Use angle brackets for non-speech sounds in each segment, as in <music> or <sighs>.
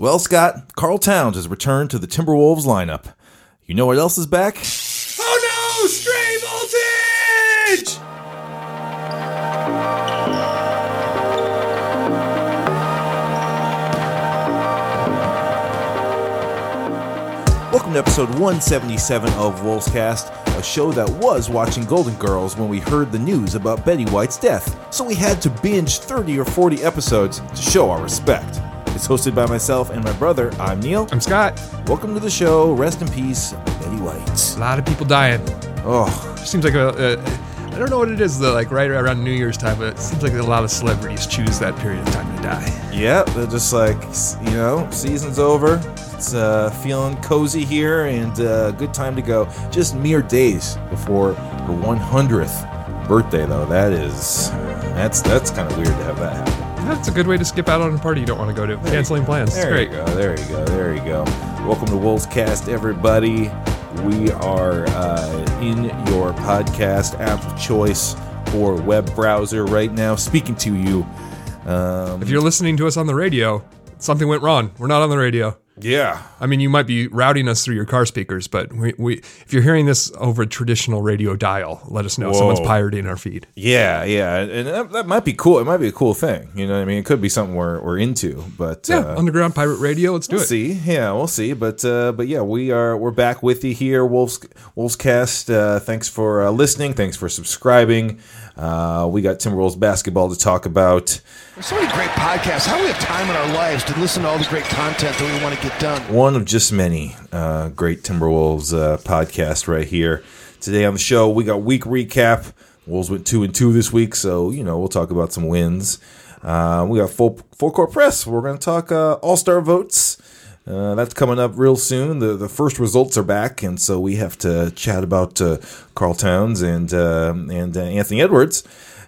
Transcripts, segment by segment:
Well, Scott, Karl Towns has returned to the Timberwolves lineup. You know what else is back? Oh no! Stray voltage! Welcome to episode 177 of Wolvescast, a show that was watching Golden Girls when we heard the news about Betty White's death, so we had to binge 30 or 40 episodes to show our respect. It's hosted by myself and my brother. I'm Neil. I'm Scott. Welcome to the show. Rest in peace, Betty White. A lot of people dying. Oh, Seems like a, a I don't know what it is though. Like right around New Year's time, but it seems like a lot of celebrities choose that period of time to die. yeah, they're just like, you know, season's over. It's uh, feeling cozy here and uh, good time to go. Just mere days before her 100th birthday, though. That is, that's that's kind of weird to have that happen. That's a good way to skip out on a party you don't want to go to. Canceling plans. It's great. you go. There you go. There you go. Welcome to Wolves Cast, everybody. We are uh, in your podcast app of choice or web browser right now, speaking to you. Um, If you're listening to us on the radio, something went wrong. We're not on the radio. yeah, I mean, you might be routing us through your car speakers, but we, we if you're hearing this over a traditional radio dial, let us know. Someone's pirating our feed. yeah, yeah, and that, that might be cool. It might be a cool thing. You know what I mean? It could be something we're, we're into, but Yeah, uh, underground pirate radio. Let's do We'll it. see. Yeah, we'll see. But uh, but yeah, we are we're back with you here, Wolves Wolvescast. Uh, thanks for uh, listening. Thanks for subscribing. Uh, we got Timberwolves basketball to talk about. There's so many great podcasts. How do we have time in our lives to listen to all the great content that we want to get done? One of just many uh, great Timberwolves uh, podcasts right here. Today on the show, we got week recap. Wolves went two and two this week, so you know we'll talk about some wins. Uh, we got full full court press. We're going to talk uh, All Star votes. Uh, that's coming up real soon. The the first results are back, and so we have to chat about uh, Karl Towns and uh, and uh, Anthony Edwards.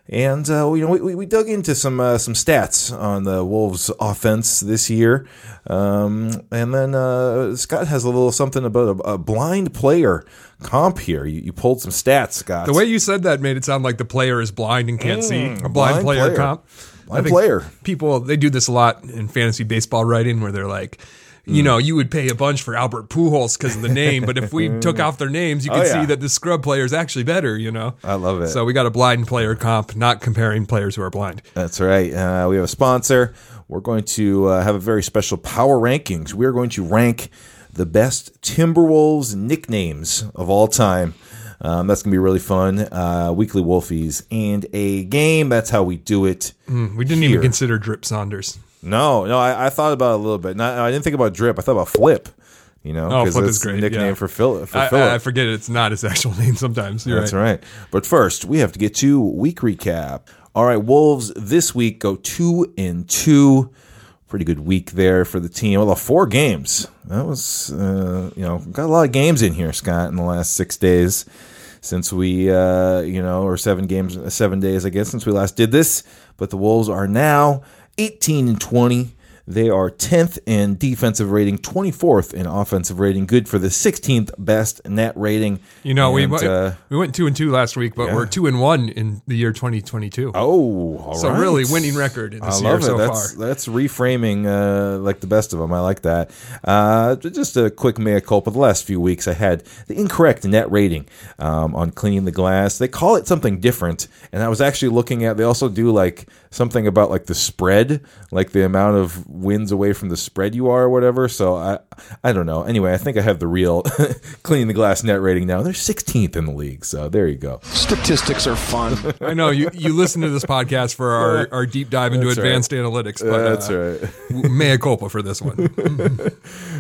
And uh, you know, we, we- we dug into some uh, some stats on the Wolves' offense this year, um, and then uh, Scott has a little something about a, a blind player comp here. You, you pulled some stats, Scott. The way you said that made it sound like the player is blind and can't see. A blind, blind player, player. comp. Blind player. People they do this a lot in fantasy baseball writing, where they're like. You know, you would pay a bunch for Albert Pujols because of the name, but if we <laughs> took off their names, you Oh, could yeah. see that the scrub player is actually better. You know, I love it. So we got a blind player comp, not comparing players who are blind. That's right. Uh, we have a sponsor. We're going to uh, have a very special power rankings. We are going to rank the best Timberwolves nicknames of all time. Um, that's going to be really fun. Uh, weekly Wolfies and a game. That's how we do it. We didn't Here. even consider Drip Saunders. No, no, I, I thought about it a little bit. Not, I didn't think about Drip. I thought about Flip. You know, Oh, Flip is great, Nickname yeah. for Phil. For I, Philip. I, forget it's not his <laughs> actual name sometimes. You're That's right. right. But first, we have to get to week recap. All right, Wolves this week go two and two. Pretty good week there for the team. Well, four games. That was, uh, you know, got a lot of games in here, Scott, in the last six days since we, uh, you know, or seven games, seven days, I guess, since we last did this. But the Wolves are now 18 and 20. They are 10th in defensive rating, 24th in offensive rating, good for the 16th best net rating. You know, we And, went, uh, we went two and two last week, but we're two and one in the year 2022. Oh, all So right. really winning record in I love year it. so that's, far. That's reframing uh, like the best of them. I like that. Uh, just a quick mea culpa. The last few weeks, I had the incorrect net rating um, on cleaning the glass. They call it something different, and I was actually looking at. They also do like something about like the spread, like the amount of wins away from the spread you are, or whatever. So I, I don't know. Anyway, I think I have the real <laughs> cleaning the glass net rating now. They're 16th in the league. So there you go. Statistics are fun. <laughs> I know you, you listen to this podcast for our, our deep dive into That's right. advanced analytics, but That's uh, right. mea culpa for this one. <laughs>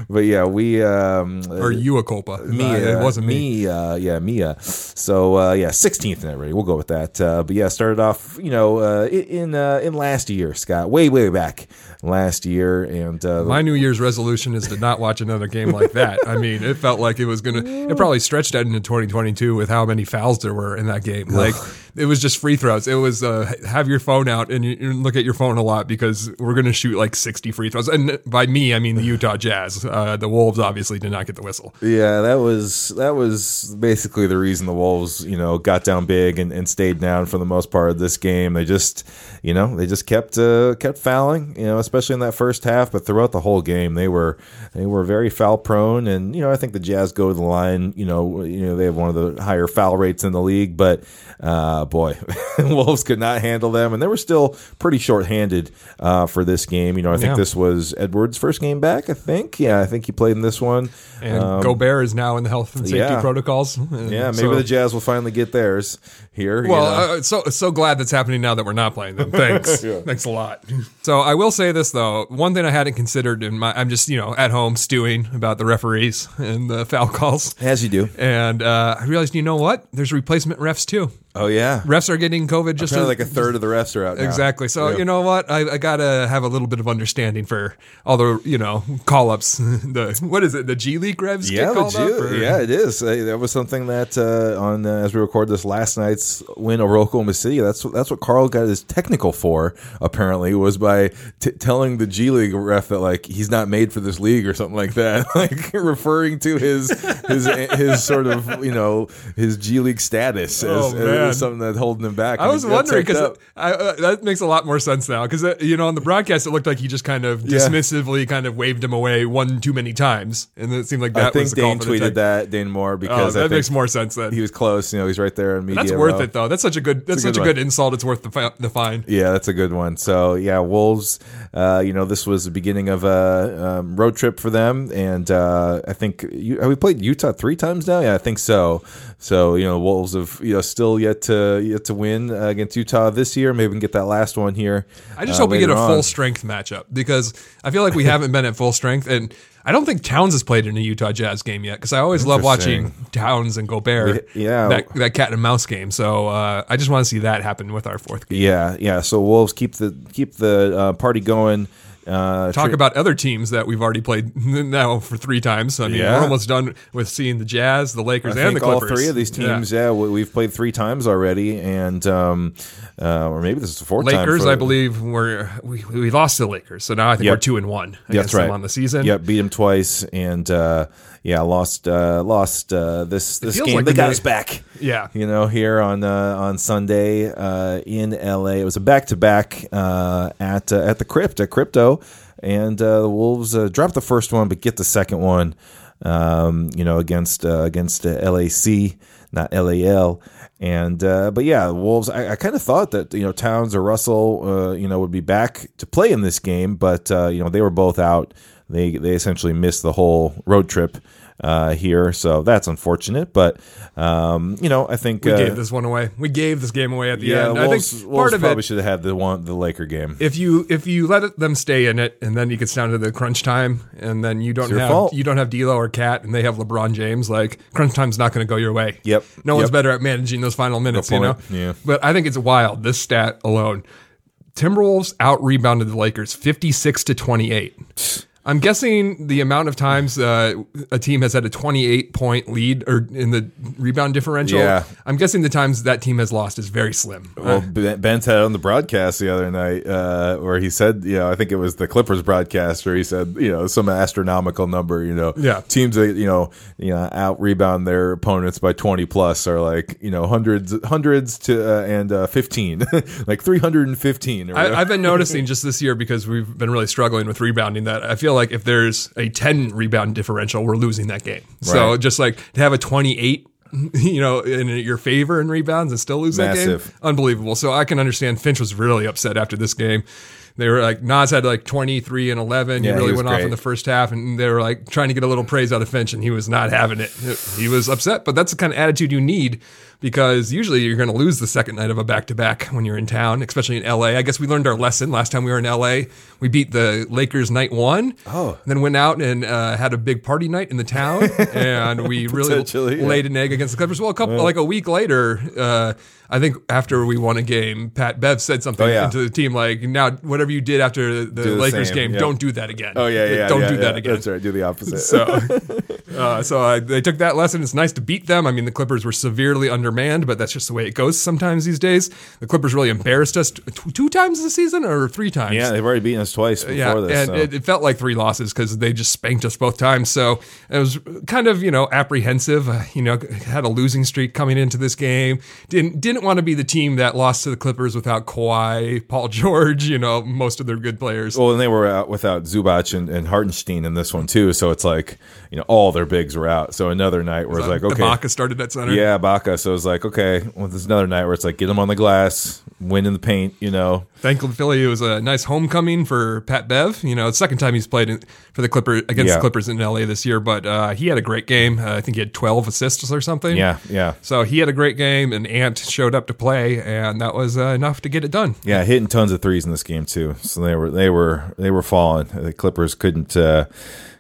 But yeah, we um, Or you a culpa. me, Uh, it uh, wasn't me. uh, yeah, Mia. So uh, yeah, 16th net rating. We'll go with that. Uh, but yeah, started off, you know, uh, in uh, in last year, Scott, way way back last year, and uh, My New Year's resolution is to not watch another game like that. I mean, it felt like it was going to, it probably stretched out into 2022 with how many fouls there were in that game. Like, it was just free throws. It was uh, have your phone out and you, you look at your phone a lot because we're going to shoot like 60 free throws. And by me, I mean the Utah Jazz. Uh, the Wolves obviously did not get the whistle. Yeah, that was that was basically the reason the Wolves, you know, got down big and, and stayed down for the most part of this game. They just, you know, they just kept uh, kept fouling, you know, especially in that first half, but throughout the whole game, they were they were very foul prone, and you know, I think the Jazz go to the line, you know, you know, they have one of the higher foul rates in the league, but uh, boy, <laughs> Wolves could not handle them, and they were still pretty short-handed uh, for this game. You know, I think Yeah. this was Edwards' first game back. I think, yeah, I think he played in this one. And Gobert is now in the health and safety Um, yeah. protocols. And Yeah, maybe so- the Jazz will finally get theirs here. you Well, know. uh, so so glad that's happening now that we're not playing them. Thanks, <laughs> thanks a lot. So I will say this though, one thing I hadn't considered in my, I'm just you know at home stewing about the referees and the foul calls, as you do. and uh, I realized you know what? There's replacement refs too. Oh yeah, Refs are getting COVID just as- like a third of the refs are out. now. Exactly. So Yeah. you know what? I, I gotta have a little bit of understanding for all the you know call ups. <laughs> the what is it? The G League refs Yeah, get the called Jew- up. yeah, it is. Uh, that was something that uh, on uh, as we record this last night's win over Oklahoma City. That's what- that's what Karl got his technical for. Apparently, was by t- telling the G League ref that like he's not made for this league or something like that, <laughs> like referring to his his his sort of you know his G League status as, Oh, as something that's holding him back. I was wondering because uh, that makes a lot more sense now. Because you know, on the broadcast, it looked like he just kind of Yeah. dismissively kind of waved him away one too many times, and it seemed like that I think was the call Dane tweeted that Dane Moore Oh, because I that makes more sense then. he was close. You know, he's right there in media. That's worth it though. That's such a good. That's a such good a good one. insult. It's worth the, fi- the fine. Yeah, that's a good one. So yeah, Wolves. Uh, you know, this was the beginning of a um, road trip for them, and uh, I think you, have we played Utah three times now. Yeah, I think so. So you know, Wolves have you know still yet to yet to win uh, against Utah this year. Maybe we can get that last one here. I just uh, hope we get a later full strength matchup because I feel like we haven't been at full strength, and I don't think Towns has played in a Utah Jazz game yet. Because I always love watching Towns and Gobert. Yeah. that, that cat and mouse game. So uh, I just want to see that happen with our fourth game. Yeah, yeah. So Wolves keep the keep the uh, party going. Uh, Talk tri- about other teams that we've already played <laughs> now for three times. I mean, Yeah. we're almost done with seeing the Jazz, the Lakers, I and think the all three of these teams, yeah, we, we've played three times already, and um, uh, or maybe this is the fourth time. Lakers, for- I believe, were we, we lost to the Lakers, so now I think Yep. we're two and one against That's right. them on the season. Yep, beat them twice, and uh, yeah, lost uh, lost uh, this this game. like they the got day- us back. Yeah. you know, here on uh, on Sunday uh, in LA. It was a back to back at uh, at the Crypt at Crypto, and uh, the Wolves uh, dropped the first one, but get the second one. Um, you know, against uh, against uh, LAC, not LAL. And uh, but yeah, Wolves. I, I kind of thought that you know Towns or Russell, uh, you know, would be back to play in this game, but uh, you know they were both out. They they essentially missed the whole road trip uh, here, so that's unfortunate. But um, you know, I think We uh, gave this one away. We gave this game away at the yeah, end. Wolves, I think Wolves part of probably it, should have had the one the Laker game. if you if you let them stay in it, and then you get down to the crunch time, and then you don't have fault. you don't have D'Lo or Cat, and they have LeBron James, like crunch time's not going to go your way. Yep. No one's better at managing those final minutes, you know. Yeah. But I think it's wild. This stat alone, Timberwolves out rebounded the Lakers fifty six to twenty eight. <sniffs> I'm guessing the amount of times uh, a team has had a 28 point lead or in the rebound differential. Yeah. I'm guessing the times that team has lost is very slim. Well, Ben Ben said on the broadcast the other night, uh, where he said, you know, I think it was the Clippers broadcast, where he said, you know, some astronomical number, you know, Yeah. teams that you know, you know, out rebound their opponents by twenty plus are like, you know, hundreds, hundreds to uh, and uh, fifteen, <laughs> like three hundred and fifteen. Or. I, I've been noticing <laughs> just this year because we've been really struggling with rebounding that I feel like if there's a 10 rebound differential, we're losing that game. So just like to have a 28, <laughs> you know, in your favor in rebounds and still lose that game, unbelievable. So I can understand Finch was really upset after this game. They were like Naz had like 23 and 11. Yeah, he he really was went off in the first half, and they were like trying to get a little praise out of Finch, and he was not having it. He was upset, but that's the kind of attitude you need because usually you're going to lose the second night of a back to back when you're in town, especially in LA. I guess we learned our lesson last time we were in LA. We beat the Lakers night one. Oh. then went out and uh, had a big party night in the town, <laughs> and we really yeah. laid an egg against the Clippers. Well, a couple like a week later. Uh, I think after we won a game, Pat Bev said something Oh, yeah. to the team like, "Now, whatever you did after the Lakers game, yeah. don't do that again. oh yeah, yeah, don't yeah, do that again." That's right. Do the opposite. <laughs> So, <laughs> Uh, so uh, they took that lesson. It's nice to beat them. I mean, the Clippers were severely undermanned, but that's just the way it goes sometimes these days. The Clippers really embarrassed us t- two times this season or three times. Yeah, they've already beaten us twice before Yeah, this. and so. it, it felt like three losses because they just spanked us both times. So it was kind of you know apprehensive. Uh, you know, had a losing streak coming into this game. Didn't didn't want to be the team that lost to the Clippers without Kawhi, Paul George. You know, most of their good players. well, and they were out without Zubac and, and Hartenstein in this one too. So it's like you know all their bigs were out. So another night where it's like okay, Ibaka started at center. yeah, Baca. So it's like okay, well, there's another night where it's like get them on the glass, win in the paint. You know, Thankfully, Philly it was a nice homecoming for Pat Bev. You know, it's the second time he's played in, for the Clippers against Yeah. the Clippers in LA this year, but uh, he had a great game. Uh, I think he had 12 assists or something. yeah, yeah. So he had a great game, and Ant showed up to play, and that was uh, enough to get it done. Yeah, hitting tons of threes in this game too. So they were they were they were falling. The Clippers couldn't uh,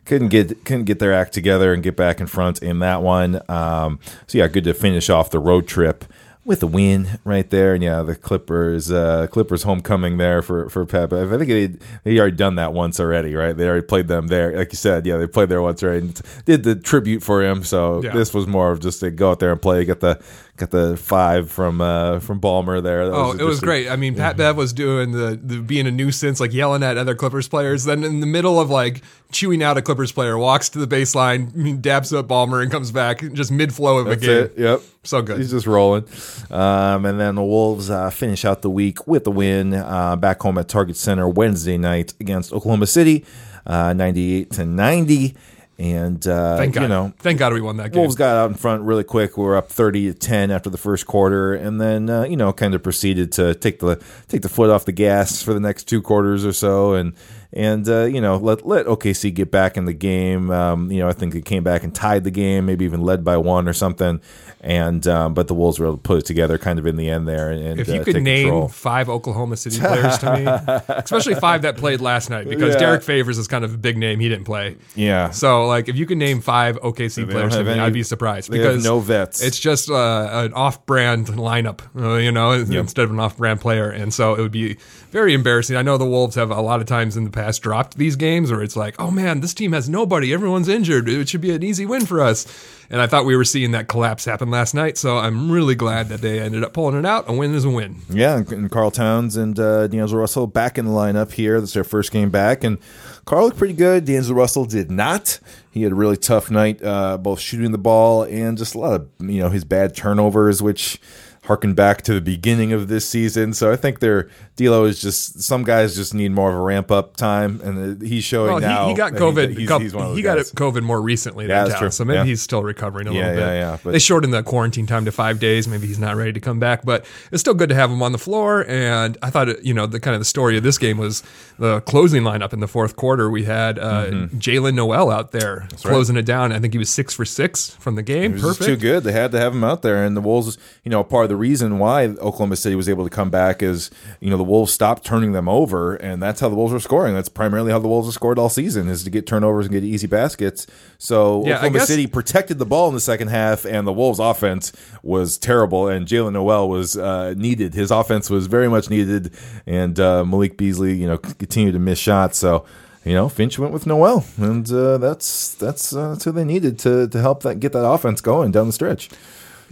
couldn't get couldn't get their act together and get back in front in that one. Um, so yeah, good to finish off the road trip with a win right there. And yeah, the Clippers uh, Clippers homecoming there for for Pep. I think they they already done that once already, right? They already played them there, like you said. Yeah, they played there once, right? And did the tribute for him. So Yeah. this was more of just to go out there and play, get the got the five from uh, from Ballmer there. That Oh, it was great. I mean, Pat Bev was doing the, the being a nuisance, like yelling at other Clippers players. Then in the middle of like chewing out a Clippers player, walks to the baseline, dabs up Ballmer, and comes back just mid flow of That's a game. it. Yep. So good. He's just rolling. Um, and then the Wolves uh, finish out the week with a win uh, back home at Target Center Wednesday night against Oklahoma City, uh, 98 to 90. And, uh, Thank God. you know, Thank God we won that game. Wolves got out in front really quick. We were up thirty to ten after the first quarter, and then uh, you know kind of proceeded to take the take the foot off the gas for the next two quarters or so, and and uh, you know let let OKC get back in the game. Um, you know I think it came back and tied the game, maybe even led by one or something. And um, but the Wolves were able to put it together kind of in the end there. And, if uh, you could take name control. five Oklahoma City <laughs> players to me, especially five that played last night, because Yeah. Derrick Favors is kind of a big name. He didn't play. yeah, So, like, if you could name five OKC don't players to me, any- I'd be surprised they because no vets. It's just uh, an off-brand lineup, uh, you know, instead of an off-brand player, and so it would be very embarrassing. I know the Wolves have a lot of times in the past dropped these games where it's like, oh man, this team has nobody, everyone's injured, it should be an easy win for us. And I thought we were seeing that collapse happen last night, so I'm really glad that they ended up pulling it out. A win is a win. Yeah, and- Karl Towns and uh, D'Angelo Russell back in the lineup here. That's their first game back, and Karl looked pretty good. D'Angelo Russell did not. He had a really tough night, uh, both shooting the ball and just a lot of you know his bad turnovers, which harken back to the beginning of this season. So I think their D'Lo is just some guys just need more of a ramp up time, and uh, he's showing Well, now. he, he got COVID. he's- coup- he's of he got COVID more recently Yeah, than that's Towns, so maybe Yeah. he's still recovering a Yeah, little bit. yeah, yeah, but- they shortened the quarantine time to five days. Maybe he's not ready to come back, but it's still good to have him on the floor. And I thought, you know, the kind of the story of this game was the closing lineup in the fourth quarter. We had uh, Mm-hmm. Jaylen Nowell out there closing it down. I think he was six for six from the game. Perfect. too good. They had to have him out there, and the Wolves. You know, part of the reason why Oklahoma City was able to come back is you know the Wolves stopped turning them over, and that's how the Wolves were scoring. That's primarily how the Wolves have scored all season is to get turnovers and get easy baskets. So Yeah, Oklahoma guess- City protected the ball in the second half, and the Wolves' offense was terrible. And Jaylen Nowell was uh, needed. His offense was very much needed, and uh, Malik Beasley, you know, continued to miss shots. So. You know, Finch went with Nowell, and uh, that's that's uh, that's who they needed to to help that get that offense going down the stretch.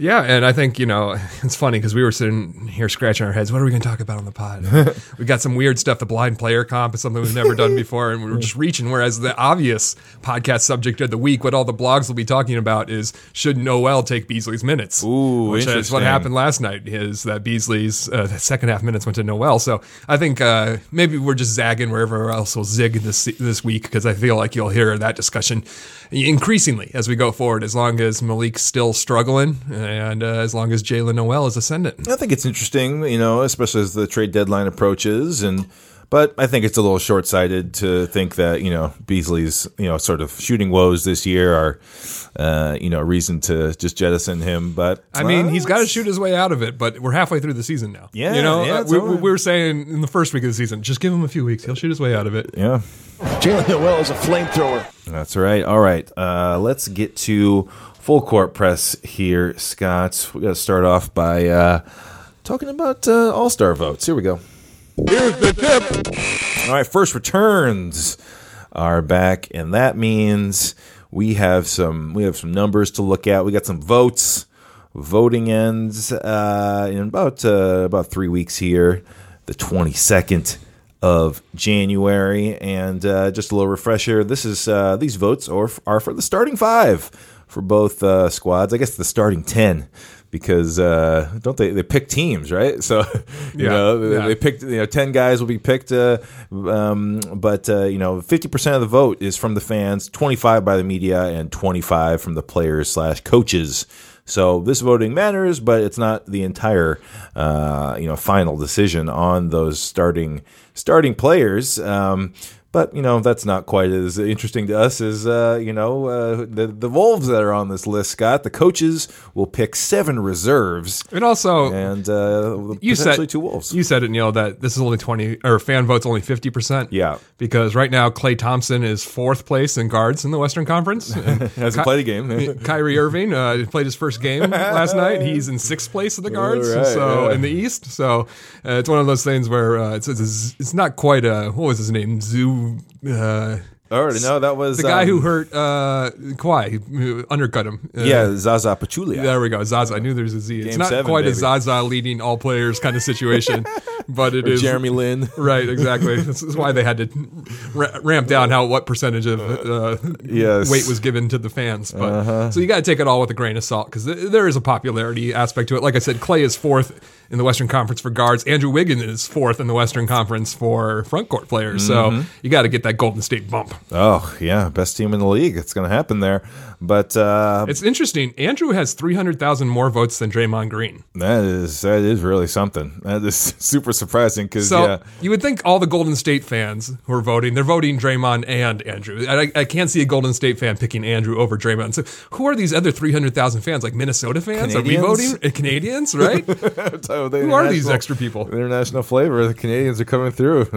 Yeah, and I think you know <laughs> it's funny because we were sitting here scratching our heads. What are we going to talk about on the pod? <laughs> we got some weird stuff. The blind player comp is something we've never done before, and we were just reaching. Whereas the obvious podcast subject of the week, what all the blogs will be talking about, is should Nowell take Beasley's minutes? Ooh, which is what happened last night. Is that Beasley's uh, the second half minutes went to Nowell? So I think uh, maybe we're just zagging wherever else we'll zig this this week because I feel like you'll hear that discussion increasingly as we go forward. As long as Malik's still struggling, and uh, as long as Jaylen Nowell is ascendant. I think it's interesting, you know, especially as the trade deadline approaches, and but I think it's a little short sighted to think that you know Beasley's you know sort of shooting woes this year are uh, you know a reason to just jettison him. But I mean, he's got to shoot his way out of it, but we're halfway through the season now. Yeah, you know, yeah, uh, we, all right. we were saying in the first week of the season, just give him a few weeks; he'll shoot his way out of it. Yeah, Jaylen Nowell is a flamethrower. that's right. All right, uh, let's get to full court press here, Scott. We got to start off by uh, talking about uh, All Star votes. Here we go. Here's the tip. All right, first returns are back, and that means we have some we have some numbers to look at. We got some votes. Voting ends uh, in about uh, about three weeks here, the twenty second of January, and uh, just a little refresher. This is uh, these votes are are for the starting five for both uh, squads. I guess the starting ten because uh, don't they they pick teams right? So <laughs> you Yeah, know yeah. they picked you know ten guys will be picked, uh, um, but uh, you know fifty percent of the vote is from the fans, twenty five by the media, and twenty five from the players slash coaches. So this voting matters, but it's not the entire uh, you know final decision on those starting starting players. Um, but you know that's not quite as interesting to us as uh, you know uh, the the Wolves that are on this list. Scott, the coaches will pick seven reserves And also, and uh, you potentially said two Wolves. You said it, Neil, that this is only twenty or fan votes only fifty percent. Yeah. because right now Klay Thompson is fourth place in guards in the Western Conference. <laughs> Hasn't played a game. <laughs> Kyrie Irving uh, played his first game last night. He's in sixth place of the guards, right, so yeah. in the East. So uh, it's one of those things where uh, it's, it's it's not quite a what was his name Zoo. Uh, I already know that was the guy um, who hurt uh, Kawhi, who undercut him. Uh, Yeah, Zaza Pachulia. There we go. Zaza. I knew there's a Z. It's Game not seven, quite a. Zaza leading all players kind of situation, <laughs> but it is Jeremy Lin. <laughs> Right, exactly. <laughs> this is why they had to ra- ramp down how what percentage of uh, Yes. weight was given to the fans. But so you got to take it all with a grain of salt because th- there is a popularity aspect to it. Like I said, Klay is fourth in the Western Conference for guards. Andrew Wiggins is fourth in the Western Conference for front court players. So you got to get that Golden State bump. Oh yeah, best team in the league. It's going to happen there. But uh, It's interesting. Andrew has three hundred thousand more votes than Draymond Green. that is that is really something. That is <laughs> super surprising because So yeah, you would think all the Golden State fans who are voting, they're voting Draymond and Andrew. I, I can't see a Golden State fan picking Andrew over Draymond. So who are these other 300,000 fans? Like Minnesota fans? Are we voting? Uh, Canadians, right? <laughs> So who are these extra people? international flavor. The Canadians are coming through. <laughs>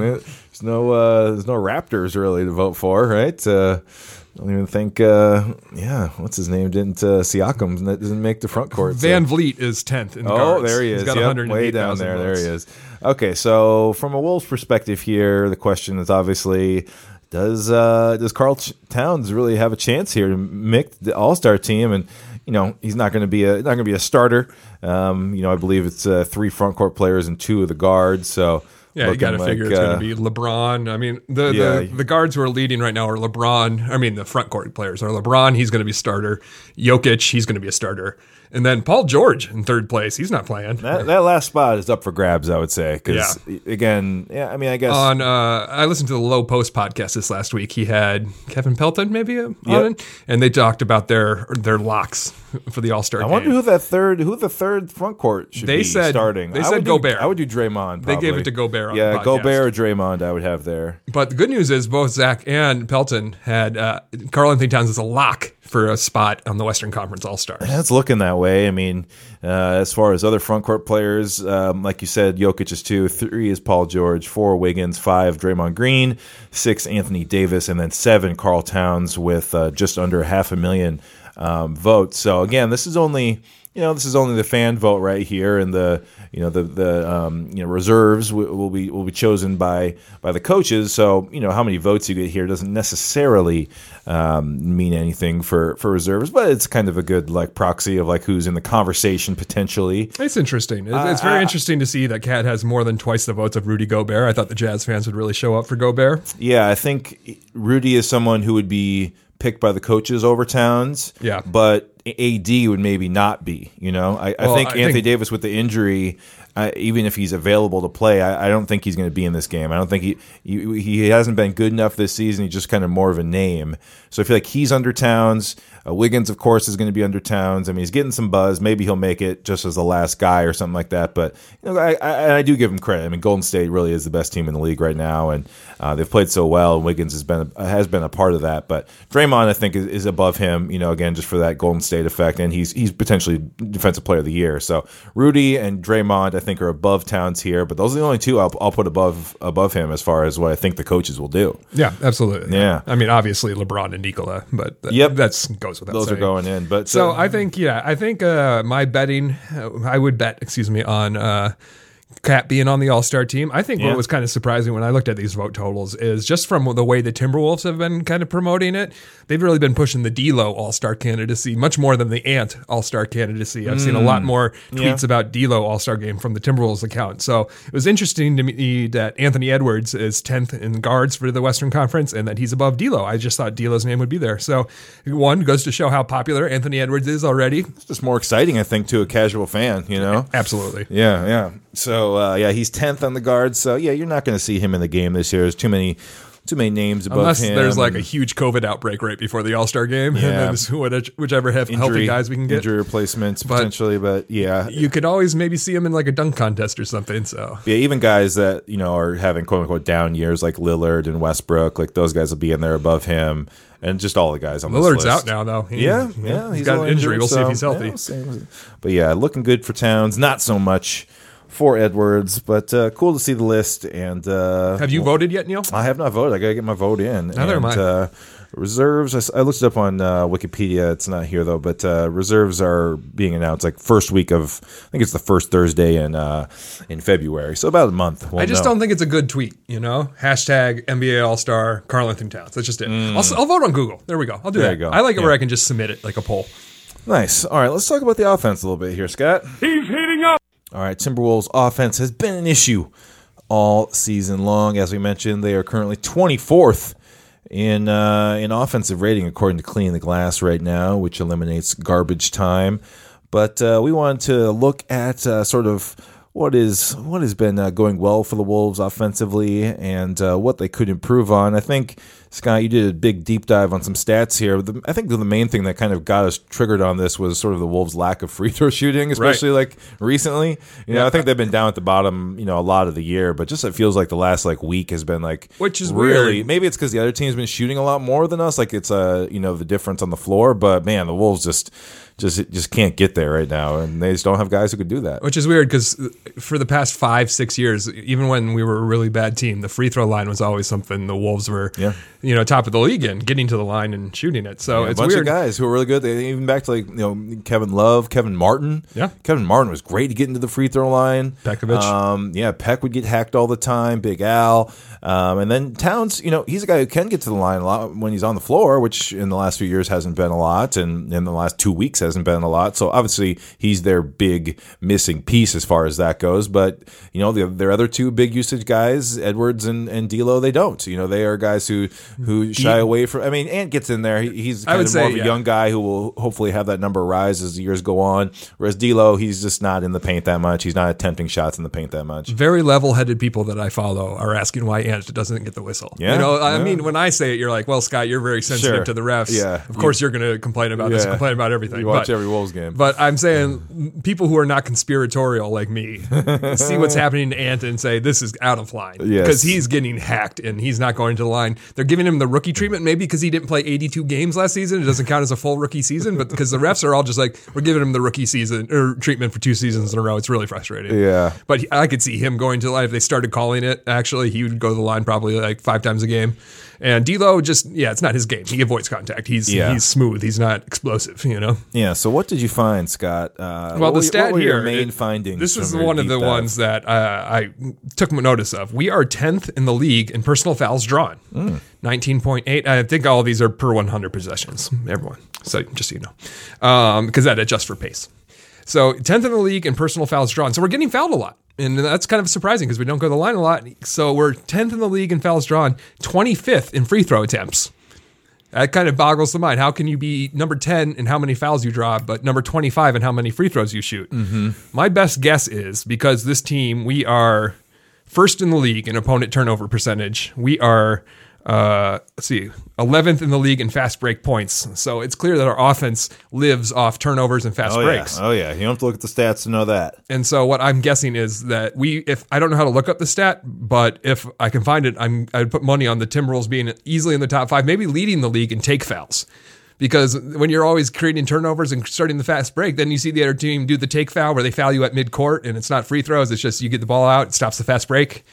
There's no uh, there's no Raptors really to vote for, right? Uh, I don't even think. Uh, yeah, what's his name? Didn't uh, Siakam that doesn't make the front court? so- VanVleet is 10th in the Oh, guards. there he He's is. got Yep, 108,000 way down there. There he is. Okay, so from a Wolves perspective here, the question is obviously does uh, does Carl Towns really have a chance here to make the All Star team? And you know he's not going to be a not going to be a starter. Um, you know I believe it's uh, three front court players and two of the guards. So Yeah, you got to looking figure it's uh, going to be LeBron. I mean, the, Yeah. the the guards who are leading right now are LeBron. I mean, the front court players are LeBron. He's going to be starter. Jokic, he's going to be a starter. And then Paul George in third place. He's not playing. That, that last spot is up for grabs, I would say. Because again, yeah, I mean, I guess on uh, I listened to the Lowe Post podcast this last week. He had Kevin Pelton maybe uh, on Yep. and they talked about their their locks for the All Star. I wonder who that third, who the third front court should They be said- starting. they I said would do- Gobert. I would do Draymond. They gave it to Gobert on yeah. Gobert or Draymond. I would have there. But the good news is both Zach and Pelton had uh, Karl-Anthony Towns as a lock for a spot on the Western Conference All Stars. It's looking that way. I mean, uh, as far as other front court players, um, like you said, Jokic is two, three is Paul George, four Wiggins, five Draymond Green, six Anthony Davis, and then seven Carl Towns with uh, just under half a million um, votes. So again, this is only you know this is only the fan vote right here, and the you know the the um, you know reserves will, will be will be chosen by by the coaches. So you know how many votes you get here doesn't necessarily um, mean anything for for reserves, but it's kind of a good like proxy of like who's in the conversation potentially. It's interesting. It's, it's very interesting to see that Cat has more than twice the votes of Rudy Gobert. I thought the Jazz fans would really show up for Gobert. Yeah, I think Rudy is someone who would be picked by the coaches over Towns. Yeah. but AD would maybe not be. You know, I, I think I Anthony think- Davis with the injury. I, even if he's available to play, I, I don't think he's going to be in this game. I don't think he, he he hasn't been good enough this season. He's just kind of more of a name. So I feel like he's under Towns. Uh, Wiggins, of course, is going to be under Towns. I mean, he's getting some buzz. Maybe he'll make it just as the last guy or something like that. But you know, I, I, I do give him credit. I mean, Golden State really is the best team in the league right now, and uh, they've played so well. And Wiggins has been has been a part of that. But Draymond, I think, is, is above him. You know, again, just for that Golden State effect, and he's he's potentially Defensive Player of the Year. So Rudy and Draymond, I think, are above Towns here. But those are the only two I'll, I'll put above above him as far as what I think the coaches will do. Yeah, absolutely. Yeah. I mean, obviously LeBron and Nikola, but Yep. that's goes without Those saying. are going in. But So uh, I think, yeah, I think uh, my betting, uh, I would bet, excuse me, on uh, Cat being on the All Star team. I think Yeah. what was kind of surprising when I looked at these vote totals is just from the way the Timberwolves have been kind of promoting it, they've really been pushing the D'Lo All Star candidacy much more than the Ant All Star candidacy. I've seen a lot more tweets Mm. Yeah. about D'Lo All Star game from the Timberwolves account. So it was interesting to me that Anthony Edwards is 10th in guards for the Western Conference and that he's above D'Lo. I just thought D'Lo's name would be there. So one goes to show how popular Anthony Edwards is already. It's just more exciting, I think, to a casual fan. You know. Absolutely. Yeah, yeah. So uh, yeah, he's tenth on the guards. So yeah, you're not going to see him in the game this year. There's too many, too many names above Unless him. there's like a huge COVID outbreak right before the All Star game, <laughs> Yeah. and then whichever have healthy guys we can get. injury replacements potentially. But yeah, You could always maybe see him in like a dunk contest or something. So yeah, even guys that you know are having quote unquote down years like Lillard and Westbrook, like those guys will be in there above him, and just all the guys on Lillard's out now, though. He- Yeah, yeah, he's he's got an injury. We'll see if he's healthy. yeah, we'll. But yeah, looking good for Towns. Not so much for Edwards, but uh, cool to see the list. And uh, Have you voted yet, Neil? I have not voted. I got to get my vote in. Neither am and, I. Uh, reserves. I, s- I looked it up on uh, Wikipedia. It's not here though, but uh, reserves are being announced like first week of. I think it's the first Thursday in uh, in February. So about a month. We'll I just know. don't think it's a good tweet. You know, hashtag NBA All Star Karl-Anthony Towns. That's just it. I'll, s- I'll vote on Google. There we go. I'll do Mm. There that. you go. I like it Yeah. where I can just submit it like a poll. Nice. All right, let's talk about the offense a little bit here, Scott. He's heating up. All right, Timberwolves offense has been an issue all season long. As we mentioned, they are currently 24th in uh, in offensive rating according to Clean the Glass right now, which eliminates garbage time. But uh, we wanted to look at uh, sort of what is what has been uh, going well for the Wolves offensively and uh, what they could improve on. I think Scott, you did a big deep dive on some stats here. The, I think the main thing that kind of got us triggered on this was sort of the Wolves' lack of free <laughs> throw shooting, especially like recently. You know, I think they've been down at the bottom, you know, a lot of the year, but just it feels like the last like week has been like Which is really weird. maybe it's because the other team's been shooting a lot more than us. Like it's a you know the difference on the floor, but man, the Wolves just just just can't get there right now, and they just don't have guys who could do that. Which is weird because for the past five, six years, even when we were a really bad team, the free throw line was always something the Wolves were, Yeah. you know, top of the league in, getting to the line and shooting it. So a it's bunch weird. of guys who are really good. They even back to like you know Kevin Love, Kevin Martin. Yeah. Kevin Martin was great to get into the free throw line. Pekovic. um, yeah, Peck would get hacked all the time. Big Al, um, and then Towns. You know, he's a guy who can get to the line a lot when he's on the floor, which in the last few years hasn't been a lot, and in the last two weeks hasn't been a lot. So obviously he's their big missing piece as far as that goes. But you know, the, their other two big usage guys, Edwards and and D'Lo, they don't. You know, they are guys who who shy away from. I mean, Ant gets in there. He, he's kind of say, more of a yeah. young guy who will hopefully have that number rise as the years go on. Whereas D'Lo, he's just not in the paint that much. He's not attempting shots in the paint that much. very level-headed people that I follow are asking why Ant doesn't get the whistle. Yeah, you know, I yeah. mean, when I say it, you're like, "Well, Scott, you're very sensitive Sure. to the refs. Yeah. of course you're going to complain about this, Yeah. complain about everything. You watch but, every Wolves game. But I'm saying people who are not conspiratorial like me <laughs> see what's happening to Ant and say this is out of line Yes. because he's getting hacked and he's not going to the line. They're giving him the rookie treatment maybe because he didn't play 82 games last season. It doesn't count as a full rookie season, but because the refs are all just like we're giving him the rookie season or treatment for two seasons in a row. It's really frustrating. Yeah. But I could see him going to the line if they started calling it. Actually, he would go to the line probably like five times a game. And D'Lo just yeah, it's not his game. He avoids contact. He's Yeah. he's smooth. He's not explosive. You know. yeah. So what did you find, Scott? Uh, Well, the stat here, main it- findings. This is one of the dive? ones that uh, I took notice of. We are tenth in the league in personal fouls drawn, nineteen point eight. I think all of these are per one hundred possessions. Everyone, so just so you know, because that adjusts for pace. So tenth in the league in personal fouls drawn. So we're getting fouled a lot. And that's kind of surprising because we don't go to the line a lot. So we're 10th in the league in fouls drawn, 25th in free throw attempts. That kind of boggles the mind. How can you be number 10 in how many fouls you draw, but number 25 in how many free throws you shoot? Mm-hmm. My best guess is because this team, we are first in the league in opponent turnover percentage. We are, uh, let's see, 11th in the league in fast break points. So it's clear that our offense lives off turnovers and fast Oh breaks. yeah. Oh yeah. You don't have to look at the stats to know that. And so what I'm guessing is that we, if I don't know how to look up the stat, but if I can find it, I'm I'd put money on the Timberwolves being easily in the top five, maybe leading the league in take fouls. Because when you're always creating turnovers and starting the fast break, then you see the other team do the take foul where they foul you at mid court and it's not free throws. It's just you get the ball out, it stops the fast break.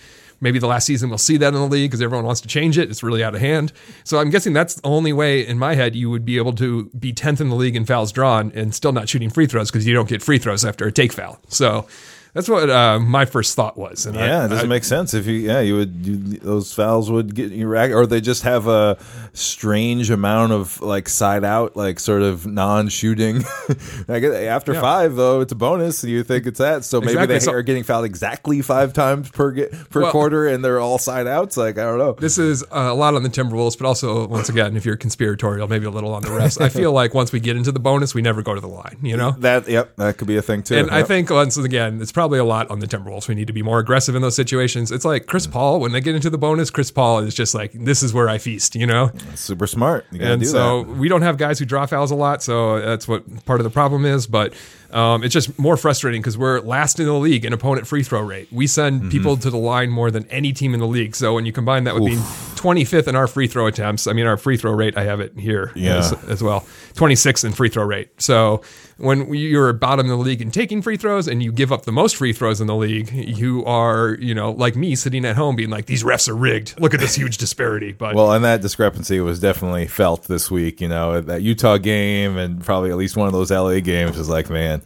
Maybe the last season we'll see that in the league because everyone wants to change it. It's really out of hand. So I'm guessing that's the only way in my head you would be able to be 10th in the league in fouls drawn and still not shooting free throws because you don't get free throws after a take foul. So That's what uh, my first thought was. And I- Yeah, it doesn't I- make sense if you. Yeah, you would. You, those fouls would get you rack, or they just have a strange amount of like side out, like sort of non-shooting. <laughs> I after Yeah. five though, it's a bonus. You think it's that? So maybe Exactly, they so- are getting fouled exactly five times per get, per Well- quarter, and they're all side outs. Like I don't know. This is uh, a lot on the Timberwolves, but also once again, if you're conspiratorial, maybe a little on the refs. I feel like once we get into the bonus, we never go to the line. You know. That yep, that could be a thing too. And I think once again, it's probably a lot on the Timberwolves. We need to be more aggressive in those situations. It's like Chris Paul when they get into the bonus. Chris Paul is just like, "This is where I feast," you know. super smart. And so that. we don't have guys who draw fouls a lot, so that's what part of the problem is. But um, it's just more frustrating because we're last in the league in opponent free throw rate. We send Mm-hmm. people to the line more than any team in the league. So when you combine that with being 25th in our free throw attempts, I mean our free throw rate, I have it here Yeah. as, as well, 26th in free throw rate. So when you're bottom in the league in taking free throws and you give up the most free throws in the league, you are you know like me sitting at home being like these refs are rigged. Look at this huge disparity. But Well, and that discrepancy was definitely felt this week. You know, that Utah game and probably at least one of those LA games was like, man,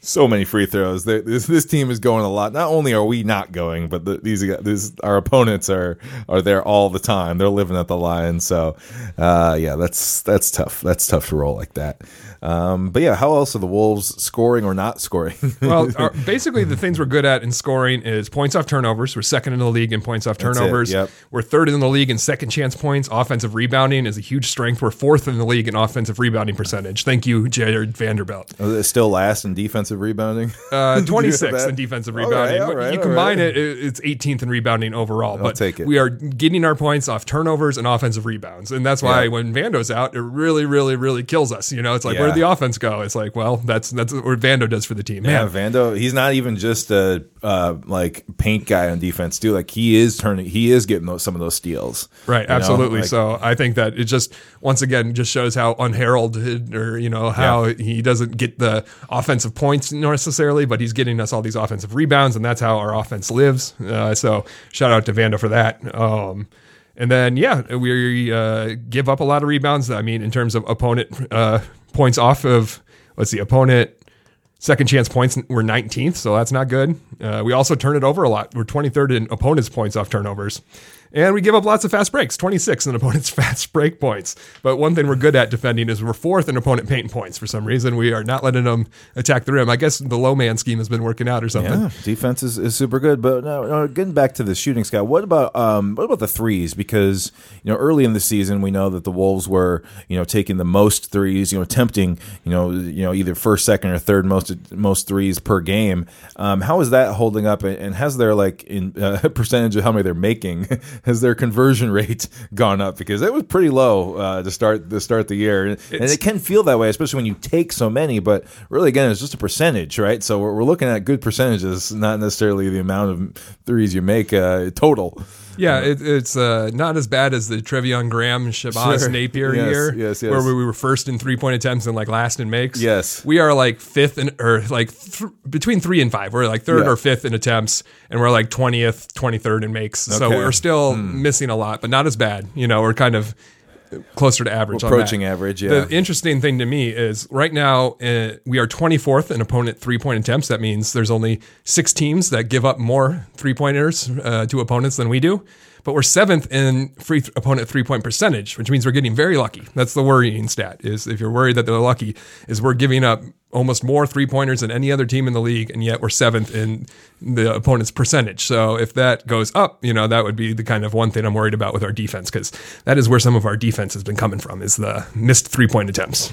so many free throws. This this team is going a lot. Not only are we not going, but the, these this, our opponents are are there all the time. They're living at the line. So, uh, yeah, that's that's tough. That's tough to roll like that. Um, but yeah, how else are the Wolves scoring or not scoring? <laughs> well, <laughs> our, basically, the things we're good at in scoring is points off turnovers. We're second in the league in points off turnovers. yep. We're third in the league in second chance points. Offensive rebounding is a huge strength. We're fourth in the league in offensive rebounding percentage. Thank you, Jarred Vanderbilt. It still last in defensive rebounding? Uh, <laughs> Did 26th in defensive All right, rebounding. all right, you combine right. it, it, it's 18th in rebounding overall. but take it. we are getting our points off turnovers and offensive rebounds. And that's why Yeah. when Vando's out, it really, really, really kills us. You know, it's like, Yeah. Did the offense go? It's like, well, that's that's what Vando does for the team. Yeah, Vando. He's not even just a uh, like paint guy on defense too. Like he is turning. He is getting those, some of those steals. Right, absolutely. Like, so I think that it just once again just shows how unheralded or you know how Yeah. he doesn't get the offensive points necessarily, but he's getting us all these offensive rebounds, and that's how our offense lives. Uh, so shout out to Vando for that. Um, and then yeah, we uh, give up a lot of rebounds. I mean, in terms of opponent uh, points off of let's see, opponent Second chance points, we're 19th, so that's not good. Uh, we also turn it over a lot. We're 23rd in opponents' points off turnovers. And we give up lots of fast breaks, 26 in opponents' <laughs> fast break points. But one thing we're good at defending is we're fourth in opponent paint points. For some reason, we are not letting them attack the rim. I guess the low man scheme has been working out or something. Yeah, defense is, is super good. But getting back to the shooting, Scott. What about um, what about the threes? Because you know, early in the season, we know that the Wolves were you know taking the most threes, you know, attempting you know you know either first, second, or third most most threes per game. Um, how is that holding up? And- And has their like in uh, <laughs> percentage of how many they're making has their conversion <laughs> rate gone up? Because it was pretty low uh, to start to start the year, and It's- it can feel that way, especially when you take so many. But really, again, it's just a percentage, right? So we're, we're looking at good percentages, not necessarily the amount of threes you make uh, total. Yeah, it, it's uh, not as bad as the Treveon Graham Shabazz Sure. Napier Yes, year, yes, yes. where we were first in three point attempts and like last in makes. Yes. we are like fifth and or like th- between three and five. We're like third Yeah. or fifth in attempts, and we're like twentieth, twenty third in makes. So we're still Hmm. missing a lot, but not as bad. You know, we're kind of closer to average. on Approaching average, yeah. The interesting thing to me is right now uh, we are 24th in opponent three point attempts. That means there's only six teams that give up more three pointers uh, to opponents than we do. But we're seventh in free th- opponent three point percentage, which means we're getting very lucky. That's the worrying stat. Is if you're worried that they're lucky, is we're giving up almost more three pointers than any other team in the league, and yet we're seventh in the opponent's percentage. So if that goes up, you know that would be the kind of one thing I'm worried about with our defense because that is where some of our defense has been coming from is the missed three point attempts.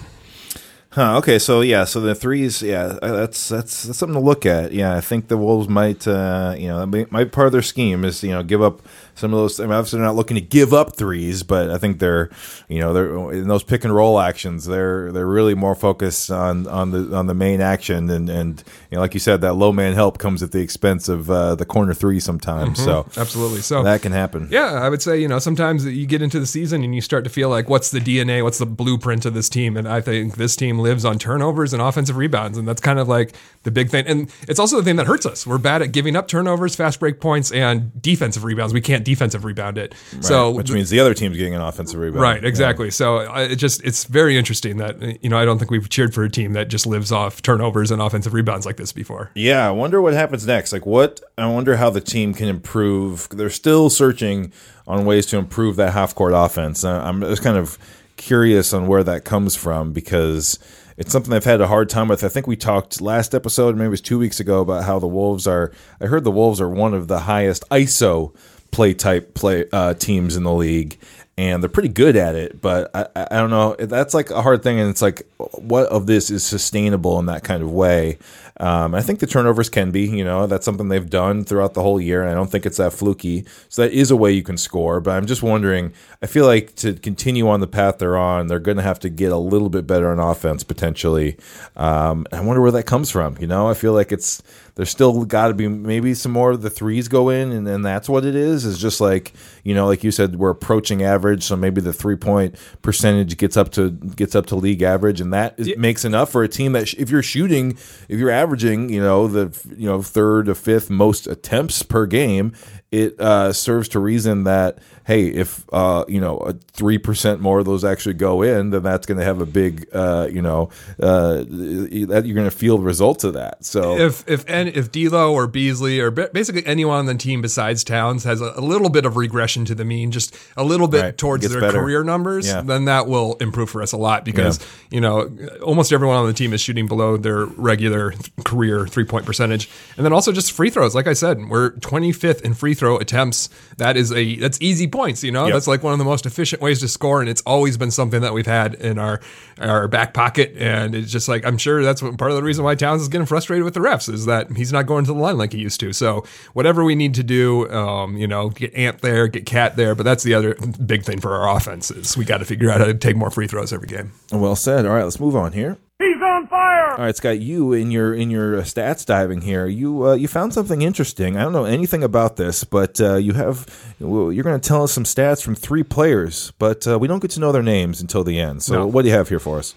Huh, okay, so yeah, so the threes, yeah, uh, that's that's that's something to look at. Yeah, I think the Wolves might, uh, you know, might might part of their scheme is you know give up some of those. I mean, obviously they're not looking to give up threes, but I think they're, you know, they're in those pick and roll actions. They're they're really more focused on on the on the main action, and and you know, like you said, that low man help comes at the expense of uh, the corner three sometimes. So Absolutely. So that can happen. Yeah, I would say, you know, sometimes you get into the season and you start to feel like, what's the DNA? What's the blueprint of this team? And I think this team lives on turnovers and offensive rebounds, and that's kind of like the big thing. And it's also the thing that hurts us. We're bad at giving up turnovers, fast break points, and defensive rebounds. We can't defensive rebound it. So which means the other team's getting an offensive rebound. Right, exactly. So uh, it just it's very interesting that uh, you know I don't think we've cheered for a team that just lives off turnovers and offensive rebounds like this before. Yeah, I wonder what happens next. Like, what? I wonder how the team can improve. They're still searching on ways to improve that half court offense. I'm just kind of curious on where that comes from because it's something I've had a hard time with. I think we talked last episode, maybe it was two weeks ago, about how the Wolves are. I heard the Wolves are one of the highest ISO play type play uh, teams in the league, and they're pretty good at it. But I, I don't know. That's like a hard thing, and it's like what of this is sustainable in that kind of way. Um, I think the turnovers can be, you know, that's something they've done throughout the whole year, and I don't think it's that fluky. So that is a way you can score. But I'm just wondering. I feel like to continue on the path they're on, they're going to have to get a little bit better on offense potentially. Um, I wonder where that comes from. You know, I feel like it's there's still got to be maybe some more of the threes go in, and then that's what it is. Is just like you know, like you said, we're approaching average, so maybe the three point percentage gets up to gets up to league average, and that is, makes enough for a team that sh- if you're shooting, if you're averaging, you know, the you know third or fifth most attempts per game, it uh, serves to reason that hey, if uh, you know three percent more of those actually go in, then that's going to have a big uh, you know uh, that you're going to feel the results of that. So if if and if D'Lo or Beasley or basically anyone on the team besides Towns has a, little bit of regression to the mean, just a little bit Right. towards their better. career numbers, Yeah. then that will improve for us a lot because you know almost everyone on the team is shooting below their regular career three point percentage, and then also just free throws. Like I said, we're 25th in free throw attempts. That is a that's easy points. You know, Yep. that's like one of the most efficient ways to score, and it's always been something that we've had in our our back pocket. And it's just like I'm sure that's what, part of the reason why Towns is getting frustrated with the refs is that he's not going to the line like he used to. So whatever we need to do, um, you know, get Ant there, get Cat there. But that's the other big thing for our offense is we got to figure out how to take more free throws every game. well said. All right, let's move on here. He's on fire! All right, Scott, you in your in your uh, stats diving here, you uh, you found something interesting. I don't know anything about this, but uh, you have well, you're going to tell us some stats from three players, but uh, we don't get to know their names until the end. So, No. what do you have here for us?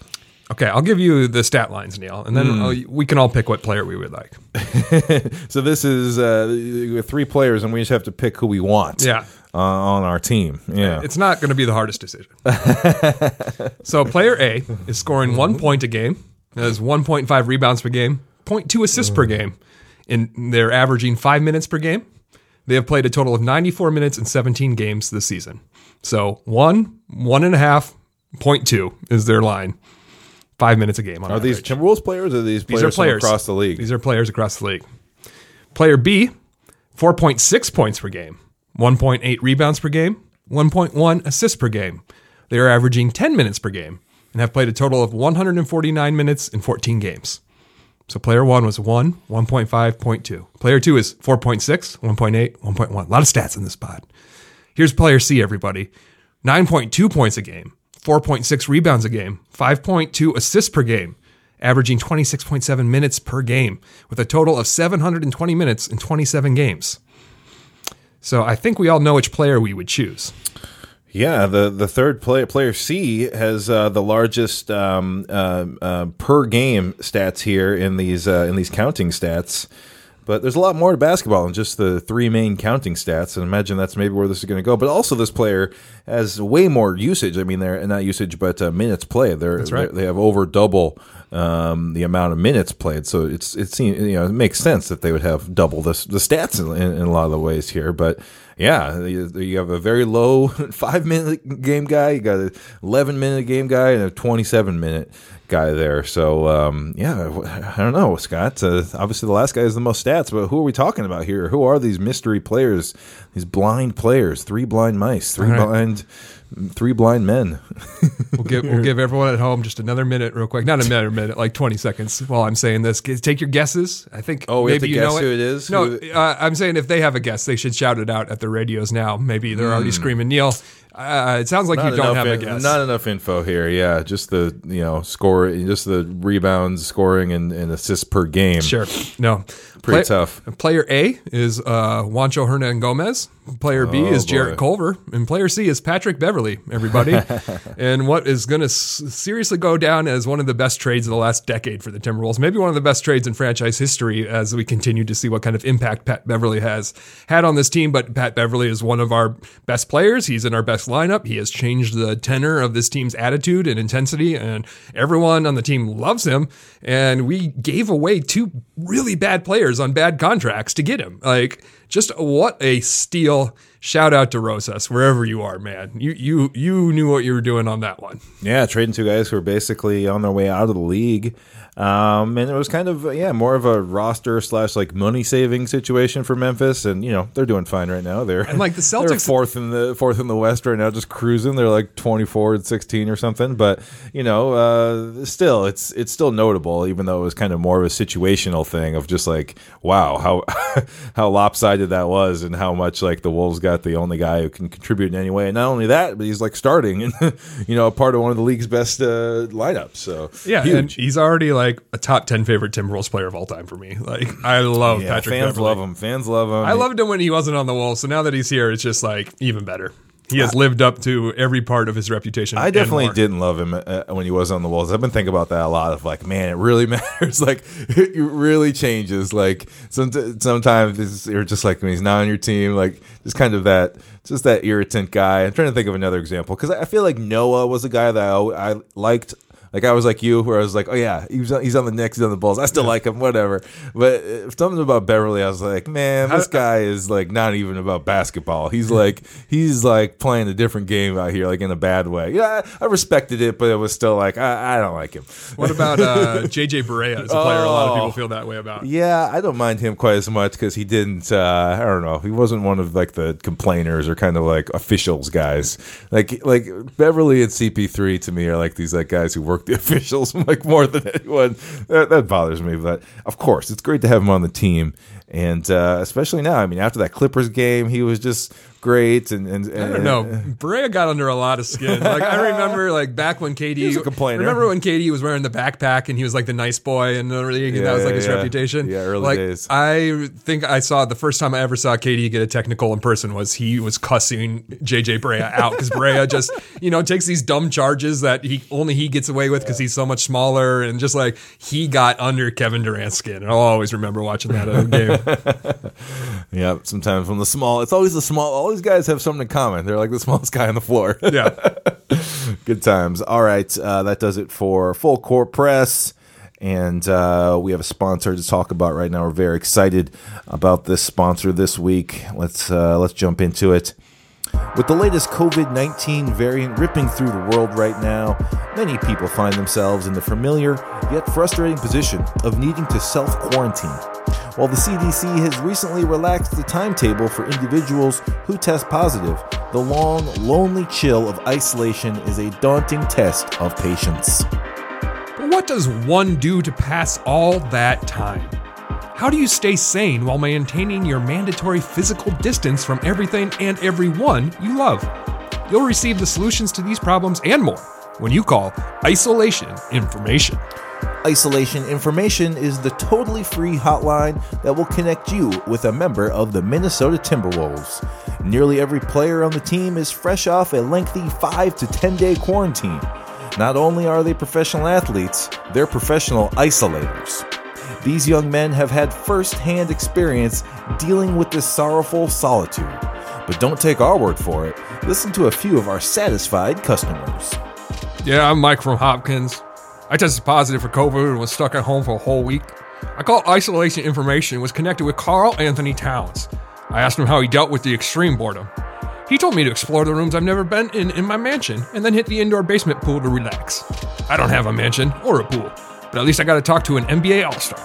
Okay, I'll give you the stat lines, Neil, and then. I'll- we can all pick what player we would like. <laughs> So this is uh, three players, and we just have to pick who we want. Yeah. Uh, on our team. Yeah, It's not going to be the hardest decision. <laughs> so player A is scoring one point a game, has 1.5 rebounds per game, 0.2 assists per game, and they're averaging five minutes per game. They have played a total of 94 minutes in 17 games this season. So one, one and a half, point two is their line. Five minutes a game. On are these. Timberwolves players or are these players, These are players across the league? These are players across the league. Player B, 4.6 points per game, 1.8 rebounds per game, 1.1 assists per game. They are averaging 10 minutes per game and have played a total of 149 minutes in 14 games. So player one was 1, 1.5, 0.2. Player two is 4.6, 1.8, 1.1. A lot of stats in this pod. Here's player C, everybody 9.2 points a game, 4.6 rebounds a game, 5.2 assists per game, averaging 26.7 minutes per game, with a total of 720 minutes in 27 games. So I think we all know which player we would choose. Yeah, the the third player, player C, has uh, the largest um, uh, uh, per game stats here in these uh, in these counting stats. But there's a lot more to basketball than just the three main counting stats, and imagine that's maybe where this is going to go. But also, this player has way more usage. I mean, they're not usage, but uh, minutes played. They're, right. they're- they have over double um, the amount of minutes played. So it's it seems you know it makes sense that they would have double this the stats in, in, in a lot of the ways here. But yeah, you, you have a very low <laughs> five minute game guy, you got a eleven minute game guy, and a twenty seven minute guy there. So um, yeah, I don't know, Scott. Uh, obviously, the last guy has the most stats, but who are we talking about here? Who are these mystery players? These blind players, three blind mice, three All right. blind, three blind men. <laughs> We'll give we'll give everyone at home just another minute, real quick. Not another minute, like 20 seconds while I'm saying this. Take your guesses. I think. Oh, we have maybe to you guess know who it is? No, Who- uh, I'm saying if they have a guess, they should shout it out at the radios now. Maybe they're already screaming, Neil. Uh, it sounds like you don't have a guess. Not enough info here. Yeah, just the you know score, just the rebounds, scoring, and, and assists per game. Sure. No. Pretty Play- tough. Player A is uh, Juancho Hernangomez. Player B Oh, is Jarrett boy. Culver, and player C is Patrick Beverley. Everybody, <laughs> and what is going to s- seriously go down as one of the best trades of the last decade for the Timberwolves, maybe one of the best trades in franchise history, as we continue to see what kind of impact Pat Beverley has had on this team. But Pat Beverley is one of our best players. He's in our best lineup. He has changed the tenor of this team's attitude and intensity, and everyone on the team loves him. And we gave away two really bad players on bad contracts to get him. Like, just what a steal. Shout out to Rosas, wherever you are, man. You you you knew what you were doing on that one. Yeah, trading two guys who were basically on their way out of the league. Um, and it was kind of yeah, more of a roster slash like money saving situation for Memphis, and you know they're doing fine right now. They're And, like, the they're Celtics- fourth in the fourth in the West right now, just cruising. They're like twenty four and sixteen or something. But you know, uh, still it's it's still notable, even though it was kind of more of a situational thing of just like wow how <laughs> how lopsided that was, and how much like the Wolves got the only guy who can contribute in any way. And not only that, but he's like starting and <laughs> you know a part of one of the league's best uh, lineups. So Yeah, huge. and he's already like a top ten favorite Timberwolves player of all time for me. Like I love yeah, Patrick. fans Beverley. love him. Fans love him. I loved him when he wasn't on the Wolves, so now that he's here, it's just like even better. He has lived up to every part of his reputation. I definitely didn't love him uh, when he was on the walls. I've been thinking about that a lot. Of like, man, it really <laughs> matters. Like, it really changes. Like, some, sometimes you're just like when he's not on your team. Like, just kind of that, just that irritant guy. I'm trying to think of another example because I feel like Noah was a guy that I, I liked. Like I was like you, where I was like, oh yeah, he was on, he's on the Knicks, he's on the Bulls. I still like him, whatever. But uh, something about Beverley, I was like, man, this guy is like not even about basketball. He's like he's like playing a different game out here, like in a bad way. Yeah, I, I respected it, but it was still like I, I don't like him. What about uh, <laughs> JJ Barea as a player? A lot of Oh. people feel that way about. Yeah, I don't mind him quite as much because he didn't. Uh, I don't know. He wasn't one of like the complainers or kind of like officials guys. Like like Beverley and CP3 to me are like these like guys who work the <laughs> officials <laughs> like more than anyone. That, that bothers me. But of course, it's great to have him on the team, and uh, especially now. I mean, after that Clippers game, he was just great. And, and, and I don't know. <laughs> Barea got under a lot of skin. Like I remember, like back when KD was a complainer. Remember when KD was wearing the backpack and he was like the nice boy in the league, and that was like yeah, his yeah. reputation. Yeah, early like, days. I think I saw the first time I ever saw KD get a technical in person was he was cussing JJ Barea out because Barea <laughs> just you know takes these dumb charges that he only he gets away with because he's so much smaller and just like he got under Kevin Durant's skin. And I'll always remember watching that at game. <laughs> Yeah, sometimes from the small, it's always the small. These guys have something in common. They're like the <laughs> smallest guy on the floor. <laughs> yeah. Good times. All right, uh, that does it for Full Court Press. And uh, we have a sponsor to talk about right now. We're very excited about this sponsor this week. Let's uh, let's jump into it. With the latest COVID 19 variant ripping through the world right now, many people find themselves in the familiar yet frustrating position of needing to self quarantine. While the CDC has recently relaxed the timetable for individuals who test positive, the long, lonely chill of isolation is a daunting test of patience. But what does one do to pass all that time? How do you stay sane while maintaining your mandatory physical distance from everything and everyone you love? You'll receive the solutions to these problems and more when you call Isolation Information. Isolation Information is the totally free hotline that will connect you with a member of the Minnesota Timberwolves. Nearly every player on the team is fresh off a lengthy 5 to 10 day quarantine. Not only are they professional athletes, they're professional isolators. These young men have had first hand experience dealing with this sorrowful solitude. But don't take our word for it. Listen to a few of our satisfied customers. Yeah, I'm Mike from Hopkins. I tested positive for COVID and was stuck at home for a whole week. I called Isolation Information and was connected with Karl-Anthony Towns. I asked him how he dealt with the extreme boredom. He told me to explore the rooms I've never been in in my mansion and then hit the indoor basement pool to relax. I don't have a mansion or a pool, but at least I got to talk to an NBA All Star.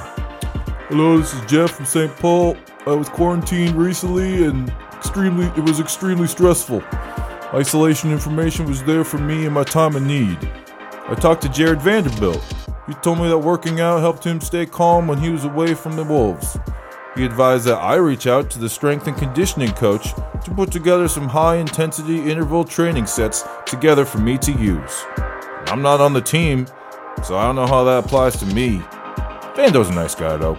Hello, this is Jeff from St. Paul. I was quarantined recently and extremely it was extremely stressful. Isolation information was there for me in my time of need. I talked to Jarred Vanderbilt. He told me that working out helped him stay calm when he was away from the Wolves. He advised that I reach out to the strength and conditioning coach to put together some high intensity interval training sets together for me to use. I'm not on the team, so I don't know how that applies to me. Vando's a nice guy though.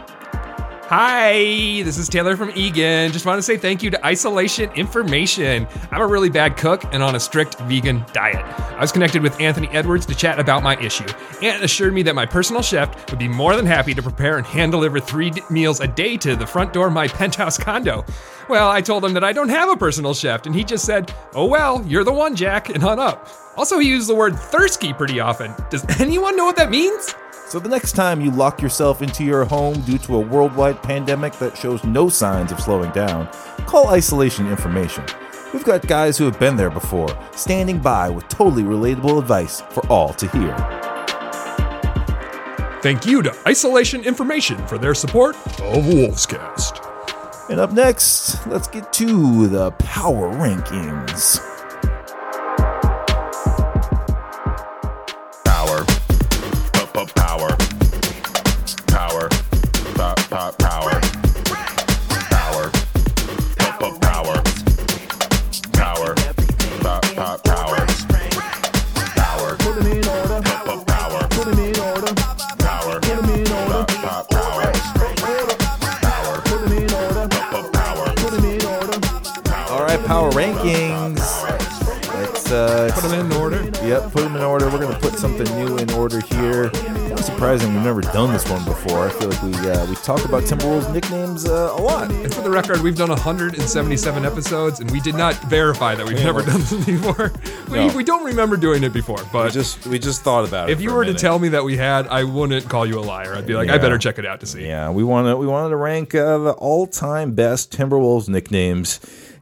Hi, this is Taylor from Eagan. Just want to say thank you to Isolation Information. I'm a really bad cook and on a strict vegan diet. I was connected with Anthony Edwards to chat about my issue. Ant assured me that my personal chef would be more than happy to prepare and hand deliver three meals a day to the front door of my <laughs> penthouse condo. Well, I told him that I don't have a personal chef, and he just said, Oh well, you're the one, Jack, and hung up. Also, he used the word thirsty pretty often. Does <laughs> anyone know what that means? So the next time you lock yourself into your home due to a worldwide pandemic that shows no signs of slowing down, call Isolation Information. We've got guys who have been there before, standing by with totally relatable advice for all to hear. Thank you to Isolation Information for their support of Wolfscast. And up next, let's get to the power rankings. Pop, power, power, pop, power. Power. Up, up, power. Power. Pop, pop, power. Power. Up, up, power. Power. Pop, pop, power. Power. Up, up, power. All right, power rankings. Let's uh, Put them in order. Yep, put them in order. We're gonna put something new in order here. Kind of surprising, we've never done this one before. I feel like we uh, we talk about Timberwolves nicknames uh, a lot. And for the record, we've done 177 episodes, and we did not verify that we've never done this <laughs> before. We, No. we don't remember doing it before, We but just we just thought about it. if you for a were to tell me that we had, I wouldn't call you a liar. I'd be like, I better check it out to see. Yeah, we want to we wanted to rank uh, the all-time best Timberwolves nicknames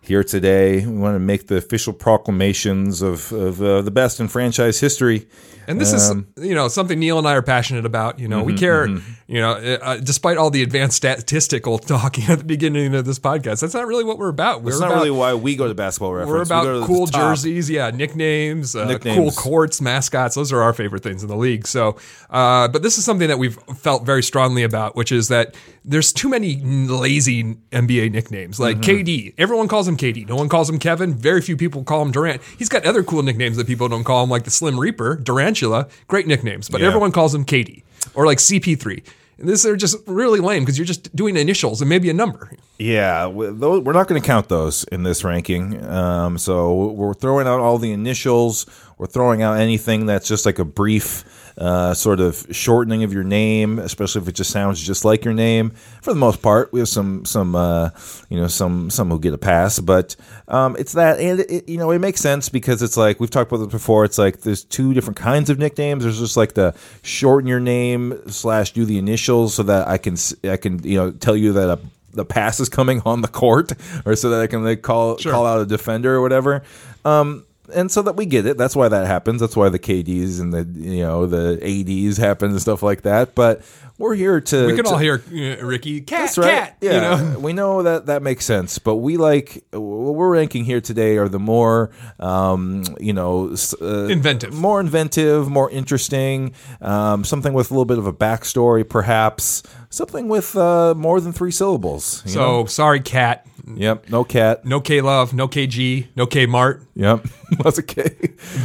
here today. We want to make the official proclamations of of uh, the best in franchise history. And this Um, is, you know, something Neil and I are passionate about. You know, Mm-hmm, we care, you know, uh, despite all the advanced statistical <laughs> talking at the beginning of this podcast, that's not really what we're about. We're That's not about, really why we go to basketball reference. We're We about go to the cool jerseys, yeah, nicknames, uh, Nicknames. cool courts, mascots. Those are our favorite things in the league. So, uh, but this is something that we've felt very strongly about, which is that there's too many lazy NBA nicknames. Like Mm-hmm. KD, everyone calls him KD. No one calls him Kevin. Very few people call him Durant. He's got other cool nicknames that people don't call him, like the Slim Reaper, Durantula. Great nicknames, but Yeah. everyone calls him KD or like CP3. And this are just really lame because you're just doing initials and maybe a number. Yeah, we- those, we're not going to count those in this ranking. Um, so we're throwing out all the initials. We're throwing out anything that's just like a brief uh, sort of shortening of your name, especially if it just sounds just like your name. For the most part, we have some some uh, you know some some who get a pass, but um, it's that and it, you know it makes sense because it's like we've talked about this before. It's like there's two different kinds of nicknames. There's just like the shorten your name slash do the initials so that I can I can you know tell you that a the pass is coming on the court, or so that I can like call call out a defender or whatever. Um, and so that we get it. That's why that happens. That's why the KDs and the you know the ADs happen and stuff like that. But we're here to We can to- all hear uh, Ricky, cat, that's right. cat. Yeah, You know? we know that that makes sense. But we like what we're ranking here today are the more, um, you know, uh, Inventive. more inventive, more interesting. Um, something with a little bit of a backstory, perhaps. Something with uh, more than three syllables. you So know? sorry, cat. Yep, no cat. No K Love, no KG, no K Mart. Yep, <laughs> that's okay. <laughs>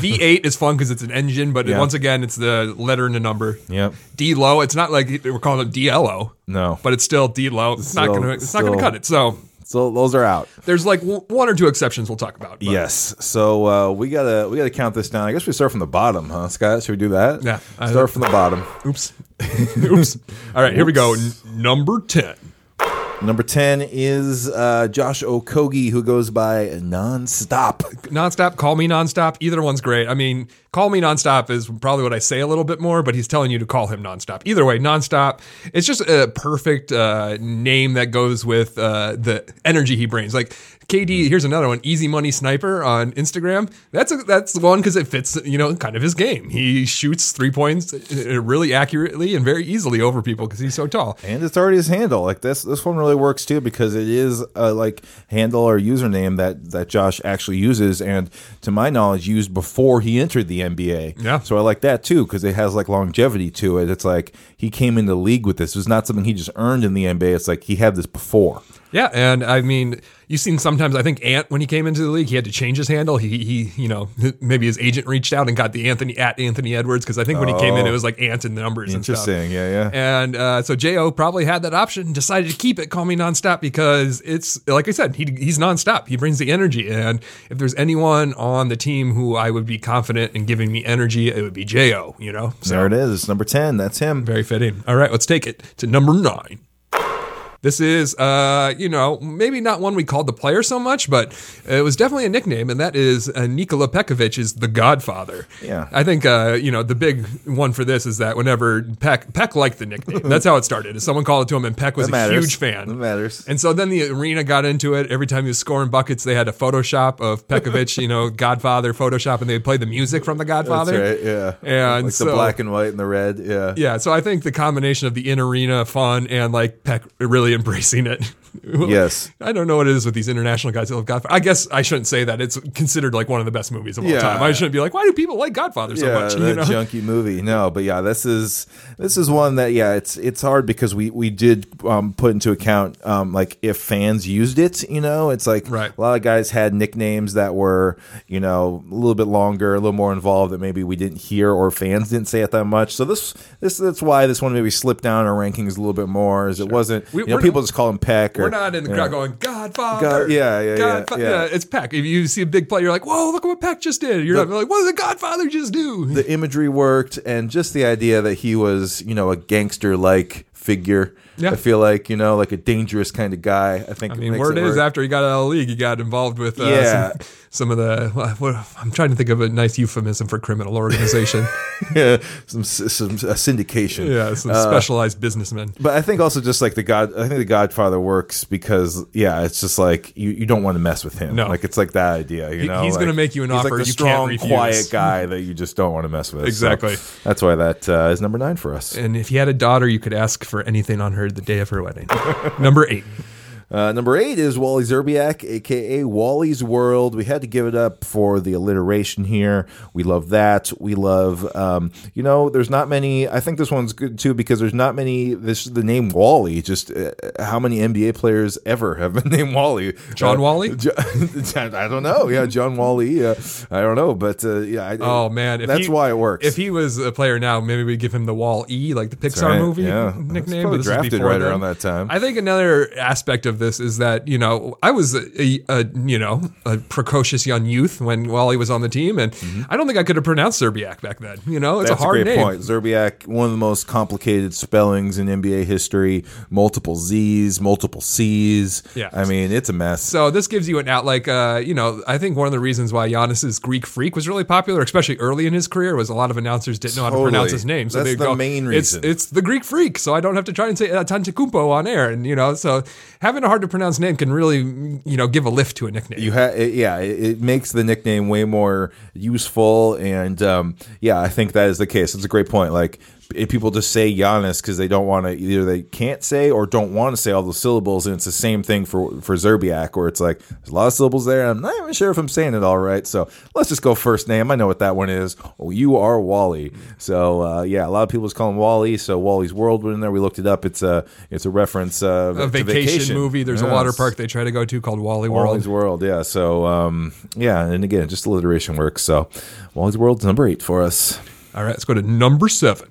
V8 is fun because it's an engine, but Yeah. once again, it's the letter and the number. Yep, D low. It's not like we're calling it DLO, no. but it's still D low. It's not Still- gonna. It's not gonna still- cut it. So so those are out. there's like one or two exceptions we'll talk about. but- Yes. So uh, we gotta we gotta count this down. I guess we start from the bottom, huh, Scott? Should we do that? Yeah. I- Start from the bottom. Oops. <laughs> Oops. All right. Here we go. N- number ten. Number 10 is uh, Josh Okogie, who goes by Nonstop. Nonstop. Call me nonstop. Either one's great. I mean, call me nonstop is probably what I say a little bit more, but he's telling you to call him nonstop. Either way, nonstop. It's just a perfect uh, name that goes with uh, the energy he brings. Like KD, here's another one. Easy Money Sniper on Instagram. That's a, that's the one because it fits, you know, kind of his game. He shoots three points uh, really accurately and very easily over people because he's so tall. And it's already his handle. Like this, this one really works too because it is a like handle or username that that Josh actually uses, and to my knowledge, used before he entered the NBA. Yeah. So I like that too because it has like longevity to it. It's like he came into the league with this. It was not something he just earned in the NBA. It's like he had this before. Yeah, and I mean, you've seen sometimes. I think Ant when he came into the league, he had to change his handle. He, he, you know, <laughs> maybe his agent reached out and got the Anthony at Anthony Edwards because I think when he came in, it was like Ant in the numbers and stuff. Oh. Interesting. Yeah, yeah. And uh, so Jo probably had that option, and decided to keep it Call Me Nonstop because it's like I said, he, he's nonstop. He brings the energy, and if there's anyone on the team who I would be confident in giving me energy, it would be Jo. You know, so there it is. Number 10. That's him. very fitting. All right, let's take it to number nine. This is, uh, you know, maybe not one we called the player so much, but it was definitely a nickname, and that is uh, Nikola Pekovic is the Godfather. Yeah. I think, uh, you know, the big one for this is that whenever Pek Pek liked the nickname, that's how it started. Is someone called it to him, and Pek was a huge fan. That matters. And so then the arena got into it. Every time he was scoring buckets, they had a Photoshop of Pekovic, you know, <laughs> Godfather Photoshop, and they would play the music from the Godfather. That's right. Yeah. And like so- the black and white and the red. Yeah. Yeah, so I think the combination of the in arena fun and like Pek really embracing it. <laughs> Yes. I don't know what it is with these international guys that love Godfather. I guess I shouldn't say that. It's considered like one of the best movies of all Yeah. time. I shouldn't be like, why do people like Godfather so yeah, much? <laughs> that You know? junky movie. No, but yeah, this is this is one that yeah, it's it's hard because we we did um, put into account um, like if fans used it. You know, it's like Right. a lot of guys had nicknames that were you know a little bit longer, a little more involved that maybe we didn't hear or fans didn't say it that much. So this this that's why this one maybe slipped down our rankings a little bit more. Is it wasn't We- you know people just call him Pek We're not in the you crowd going Godfather. God- yeah, yeah, yeah, Godfa- yeah. It's Pek. If you see a big play, you're like, whoa, look what Pek just did. You're not like, what did the Godfather just do? <laughs> the imagery worked and just the idea that he was you know a gangster like figure Yeah. i feel like you know like a dangerous kind of guy i think I mean, word is work. after he got out of the league, he got involved with uh, Yeah. some, some of the. What, what, I'm trying to think of a nice euphemism for criminal organization. <laughs> yeah, some some a syndication yeah, some Uh, specialized businessmen. but I think also just like the God, I think the Godfather works because yeah, it's just like you, you don't want to mess with him. No. like it's like that idea. You He- know, he's like, gonna make you an he's offer like you strong, quiet guy that you just don't want to mess with. So Exactly. that's why that uh, is number nine for us. And if you had a daughter, you could ask for anything on her the day of her wedding. Number eight. Uh, number eight is Wally Szczerbiak, aka Wally's World. We had to give it up for the alliteration here. We love that. We love, um, you know, there's not many. I think this one's good too because there's not many. This the name Wally. Just uh, how many NBA players ever have been <laughs> named Wally? John Uh, Wally? Jo- <laughs> I don't know. Yeah, John Wally. Uh, I don't know, but uh, yeah. I, Oh man, if that's he- why it works. If he was a player now, maybe we'd give him the Wall E, like the Pixar right, movie yeah. nickname. But this was drafted right then. around that time. I think another aspect of this is that you know I was a, a, a you know a precocious young youth when Wally was on the team, and I don't think I could have pronounced Szczerbiak back then. You know, it's Mm-hmm. That's a hard great name. point. Szczerbiak, one of the most complicated spellings in NBA history. Multiple Z's, multiple C's. Yeah. I mean, it's a mess. So this gives you an out, like uh, you know, I think one of the reasons why Giannis's Greek Freak was really popular, especially early in his career, was a lot of announcers didn't know how to pronounce his name. So That's they'd the go, main It's reason." it's the Greek Freak, so I don't have to try and say uh, on air, and you know, so having a hard to pronounce name can really you know give a lift to a nickname. you have, yeah, it, it makes the nickname way more useful, and um, yeah, I think that is the case. It's a great point. Like people just say Giannis because they don't want to, either they can't say or don't want to say all those syllables, and it's the same thing for for Szczerbiak, where it's like there's a lot of syllables there. I'm not even sure if I'm saying it all right, so let's just go first name. I know what that one is. Oh, you are Wally. So uh, yeah, a lot of people just call him Wally. So Wally's World was in there. We looked it up. It's a it's a reference uh, a to vacation, movie. There's a water park they try to go to called Wally World. Wally's World, yeah. So, um, yeah, and again, just alliteration works. So, Wally's World's number eight for us. All right, let's go to number seven.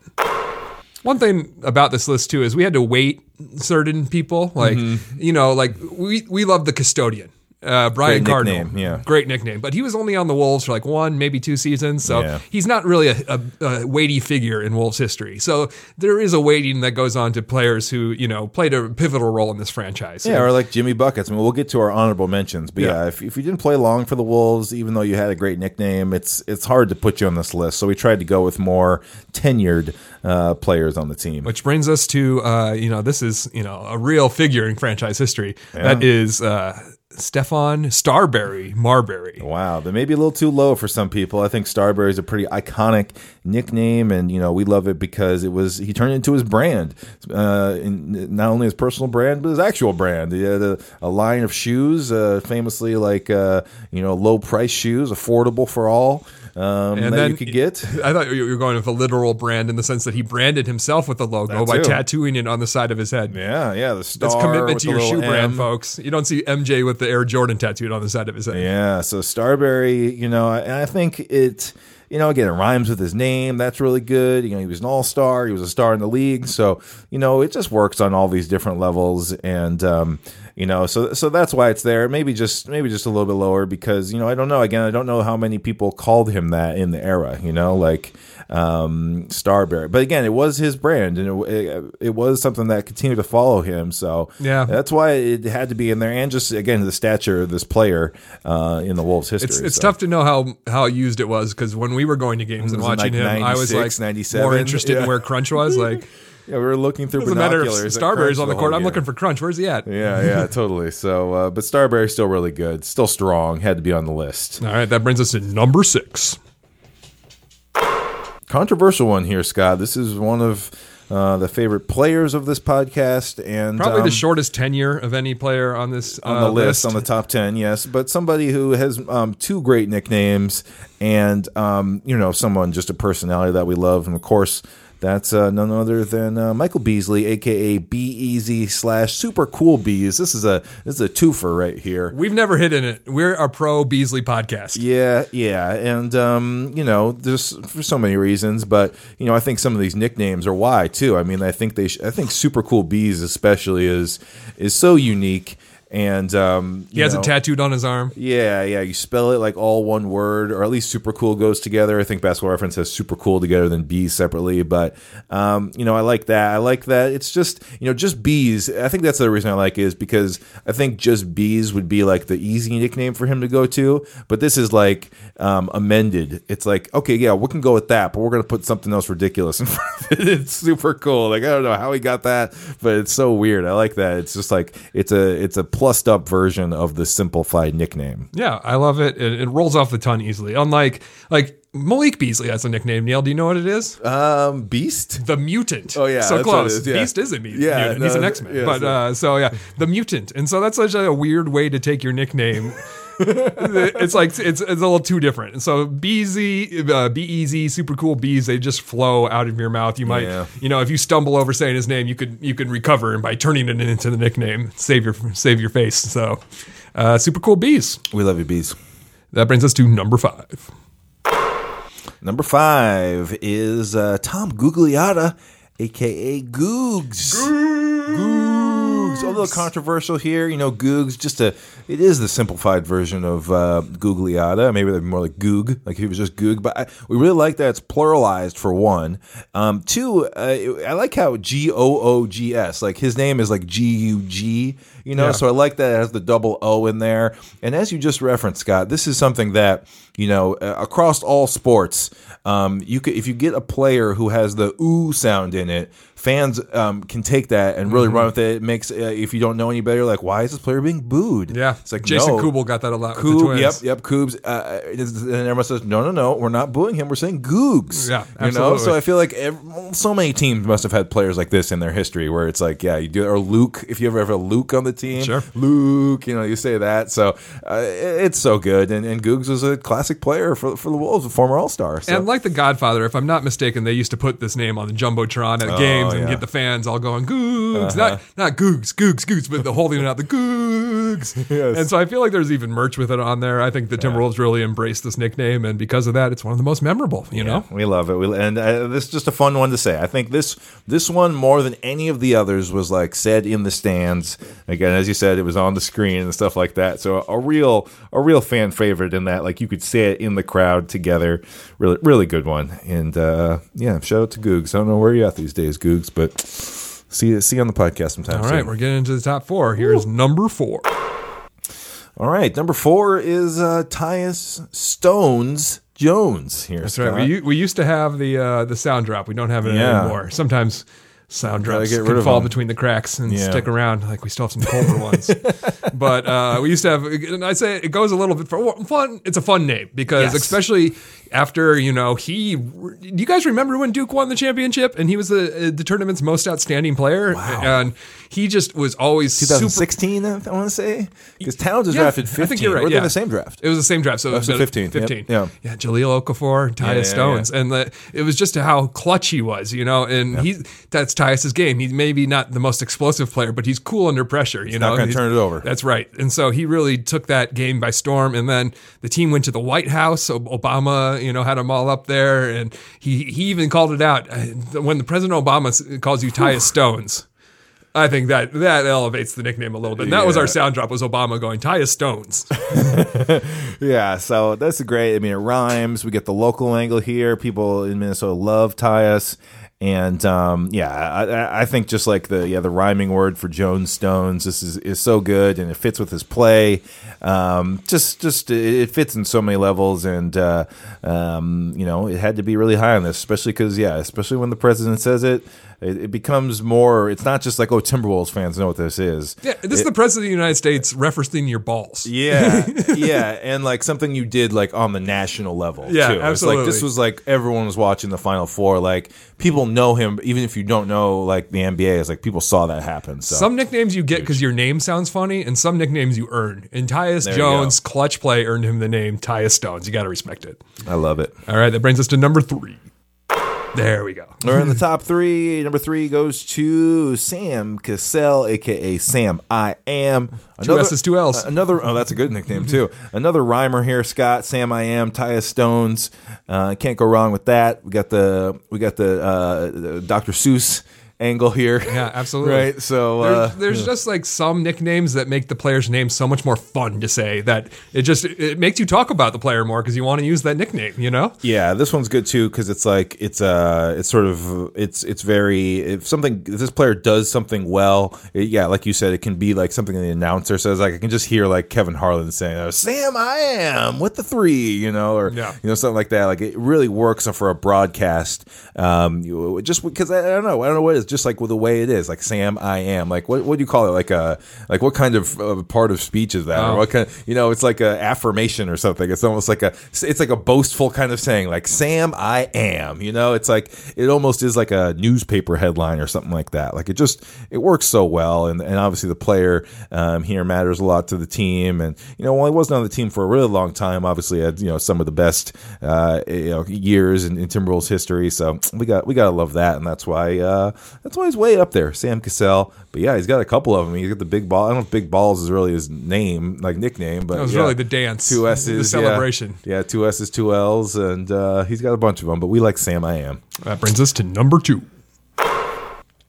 One thing about this list too is we had to wait certain people, like Mm-hmm. you know, like we we love the custodian, uh, Brian Great Cardinal, nickname, yeah. great nickname, but he was only on the Wolves for like one, maybe two seasons, so Yeah. he's not really a, a, a weighty figure in Wolves history. So there is a weighting that goes on to players who you know played a pivotal role in this franchise. Yeah, or like Jimmy Buckets. I mean, we'll get to our honorable mentions, but yeah, Yeah. if, if you didn't play long for the Wolves, even though you had a great nickname, it's it's hard to put you on this list. So we tried to go with more tenured uh, players on the team. Which brings us to, uh, you know, this is, you know, a real figure in franchise history. That is uh, Stephon Starberry Marbury. Wow, that may be a little too low for some people. I think Starberry is a pretty iconic nickname, and you know we love it because it was he turned it into his brand, uh, not only his personal brand but his actual brand. He had a, a line of shoes, uh, famously like uh, you know low price shoes, affordable for all. Um, And then you could get. <laughs> I thought you were going with a literal brand in the sense that he branded himself with the logo by tattooing it on the side of his head. Yeah, yeah, the star. That's commitment with to your shoe little brand, folks. You don't see MJ with the Air Jordan tattooed on the side of his head. Yeah, so Starberry, you know, and I think it, you know, again, it rhymes with his name. That's really good. You know, he was an all star. He was a star in the league. So, you know, it just works on all these different levels, and um, you know, so so that's why it's there. Maybe just maybe just a little bit lower because you know I don't know. Again, I don't know how many people called him that in the era. You know, like um, Starberry. But again, it was his brand, and it, it, it was something that continued to follow him. So Yeah. that's why it had to be in there, and just again the stature of this player uh, in the Wolves' history. It's, it's so. tough to know how how used it was because when we were going to games and watching like him, I was 96, like 97? more interested Yeah. in where Crunch was. Like, Yeah, we were looking through doesn't matter if binoculars. at Starberry's on the whole court. I'm looking for Crunch. Where's he at? Yeah, yeah, <laughs> totally. So, uh, but Starberry's still really good, still strong. Had to be on the list. All right, that brings us to number six. Controversial one here, Scott. This is one of uh, the favorite players of this podcast, and Probably um, the shortest tenure of any player on this on uh, the list, on the top 10 yes but somebody who has um, two great nicknames and um, you know someone just a personality that we love and of course that's uh, none other than uh, Michael Beasley, aka B Easy slash Super Cool Bees. This is a this is a twofer right here. We've never hit in it. We're a pro Beasley podcast. Yeah, yeah, and um, you know, there's for so many reasons, but you know, I think some of these nicknames are why too. I mean, I think they, sh- I think Super Cool Bees especially is is so unique, and um, He has it tattooed on his arm. Yeah, yeah. You spell it like all one word, or at least super cool goes together. I think Basketball Reference has super cool together than bees separately. But um, you know, I like that. I like that. It's just you know, just bees. I think that's the reason I like it is because I think just bees would be like the easy nickname for him to go to. But this is like um, amended. It's like okay, yeah, we can go with that, but we're gonna put something else ridiculous in <laughs> front of it. It's super cool. Like I don't know how he got that, but it's so weird. I like that. It's just like it's a it's a plussed up version of the simplified nickname. Yeah, I love it. it. It rolls off the tongue easily. Unlike like Malik Beasley has a nickname. Neil, do you know what it is? Um, Beast. The mutant. Oh, yeah, so that's what it close. is, yeah. Beast is a mutant. Yeah, mutant. he's an X Men. yeah, but uh, so yeah, the mutant, and so that's such a weird way to take your nickname. <laughs> <laughs> it's like it's, it's a little too different. And so Beezy, uh, Be Easy, super cool bees, they just flow out of your mouth. You might, Yeah. you know, if you stumble over saying his name, you could you could recover and by turning it into the nickname, save your save your face. So, uh, super cool bees. We love you, bees. That brings us to number five. Number five is uh, Tom Gugliotta, aka Googs. Googs. A little controversial here, you know. Googs, just a, it is the simplified version of uh, Gugliotta. Maybe they're more like Goog, like if it was just Goog. But I, we really like that it's pluralized for one. Um, two, uh, I like how G O O G S, like his name is like G U G, you know. Yeah. So I like that it has the double O in there. And as you just referenced, Scott, this is something that you know uh, across all sports. Um, you could if you get a player who has the ooh sound in it, fans um, can take that and really run with it. It makes uh, if you don't know any better, like why is this player being booed? Yeah, it's like Jason no. Kubel got that a lot with the Twins. yep, yep. Coobs, uh, and everyone says, "No, no, no, we're not booing him. We're saying Googs." Yeah, you know. So. I feel like ev so many teams must have had players like this in their history, where it's like, yeah, you do, or Luke. If you ever have a Luke on the team, Sure. Luke, you know, you say that. So uh, it's so good, and, and Googs was a classic player for for the Wolves, a former All Star. So. And like The Godfather, if I'm not mistaken, they used to put this name on the jumbotron at games and yeah. Uh-huh. get the fans all going Googs, not not Googs, Googs, Googs, but the holding it out the Googs. <laughs> Yes. And so I feel like there's even merch with it on there. I think the Timberwolves really embraced this nickname, and because of that, it's one of the most memorable. You know, We love it. We, and uh, this is just a fun one to say. I think this this one more than any of the others was like said in the stands. Again, as you said, it was on the screen and stuff like that. So a real a real fan favorite in that. Like you could say it in the crowd together. Really really good one. And uh, yeah, shout out to Googs. I don't know where you're at these days, Googs, but see see you on the podcast sometime. all right, soon. we're getting into the top four. Here's number four. All right, number four is uh, Tyus Stones Jones. Here, That's right. We, we used to have the uh, the sound drop. We don't have it Yeah. anymore. Sometimes sound drops get rid can of fall them. between the cracks and Yeah. stick around. Like we still have some colder ones, <laughs> but uh, we used to have. And I say it goes a little bit for fun. It's a fun name because Yes. especially after you know he. Do you guys remember when Duke won the championship and he was the the tournament's most outstanding player? Wow. And he just was always super 2016, I want to say, because Towns was Yeah, drafted I 15. think you're right, Were they yeah. the same draft? It was the same draft, so it was so about 15, yep, 15. yeah. yeah, Jahlil Okafor, Tyus yeah, Stones, and the, it was just how clutch he was, you know. And he that's Tyus's game. He's maybe not the most explosive player, but he's cool under pressure. You not know, gonna turn it over. That's right. And so he really took that game by storm. And then the team went to the White House. So Obama, you know, had them all up there, and he he even called it out Uh, when the President Obama calls you Tyus Stones. I think that that elevates the nickname a little bit. And that was our sound drop was Obama going Tyus Stones. <laughs> Yeah, so that's great. I mean, it rhymes. We get the local angle here. People in Minnesota love Tyus. And um, yeah, I, I- think just like the yeah the rhyming word for Jones Stones, this is, is so good and it fits with his play. Um, just just it fits in so many levels, and uh, um, you know it had to be really high on this, especially because yeah, especially when the president says it, it, it becomes more. It's not just like oh Timberwolves fans know what this is. Yeah, this is the president of the United States referencing your balls. Yeah, <laughs> yeah, and like something you did like on the national level. Yeah, too. It's like this was like everyone was watching the Final Four. Like people know him, even if you don't know like the NBA. It's like people saw that happen. So Some nicknames you get because your name sounds funny, and some nicknames you earn. And Tyus you Jones, clutch play, earned him the name Tyus Stones. You got to respect it. I love it. All right, that brings us to number three. There we go. <laughs> We're in the top three. Number three goes to Sam Cassell, aka Sam I Am. Two S's, two L's. Another. Oh, that's a good nickname too. <laughs> Another rhymer here, Scott. Sam I Am. Tyus Stones. Uh, can't go wrong with that. We got the we got the, uh, the Dr. Seuss angle here. Yeah, <laughs> absolutely. right. So uh, There's, there's just like some nicknames that make the player's name so much more fun to say that it just it makes you talk about the player more because you want to use that nickname. You know? Yeah, this one's good too because it's like it's uh it's sort of it's it's very if something if this player does something well, it, yeah, like you said, it can be like something the announcer says. Like I can just hear like Kevin Harlan saying, oh, "Sam, I am with the three, you know, or Yeah. you know something like that. Like it really works for a broadcast. Um, you, just because I, I don't know, I don't know what it is. Just like with the way it is, like Sam, I am. Like what what do you call it? Like a like what kind of uh, part of speech is that? Or Oh. what kind? You know, it's like a affirmation or something. It's almost like a it's like a boastful kind of saying, like Sam, I am. You know, it's like it almost is like a newspaper headline or something like that. Like it just it works so well, and and obviously the player um, here matters a lot to the team. And you know, while he wasn't on the team for a really long time, obviously had you know some of the best uh, you know years in, in Timberwolves history. So we got we gotta love that, and that's why uh, that's why he's way up there, Sam Cassell. But yeah, he's got a couple of them. He's got the big ball. I don't know if Big Balls is really his name, like nickname, but That was yeah. really the dance, Two S's, the yeah. celebration. Yeah, two S's, two L's, and uh, he's got a bunch of them. But we like Sam I Am. That brings us to number two.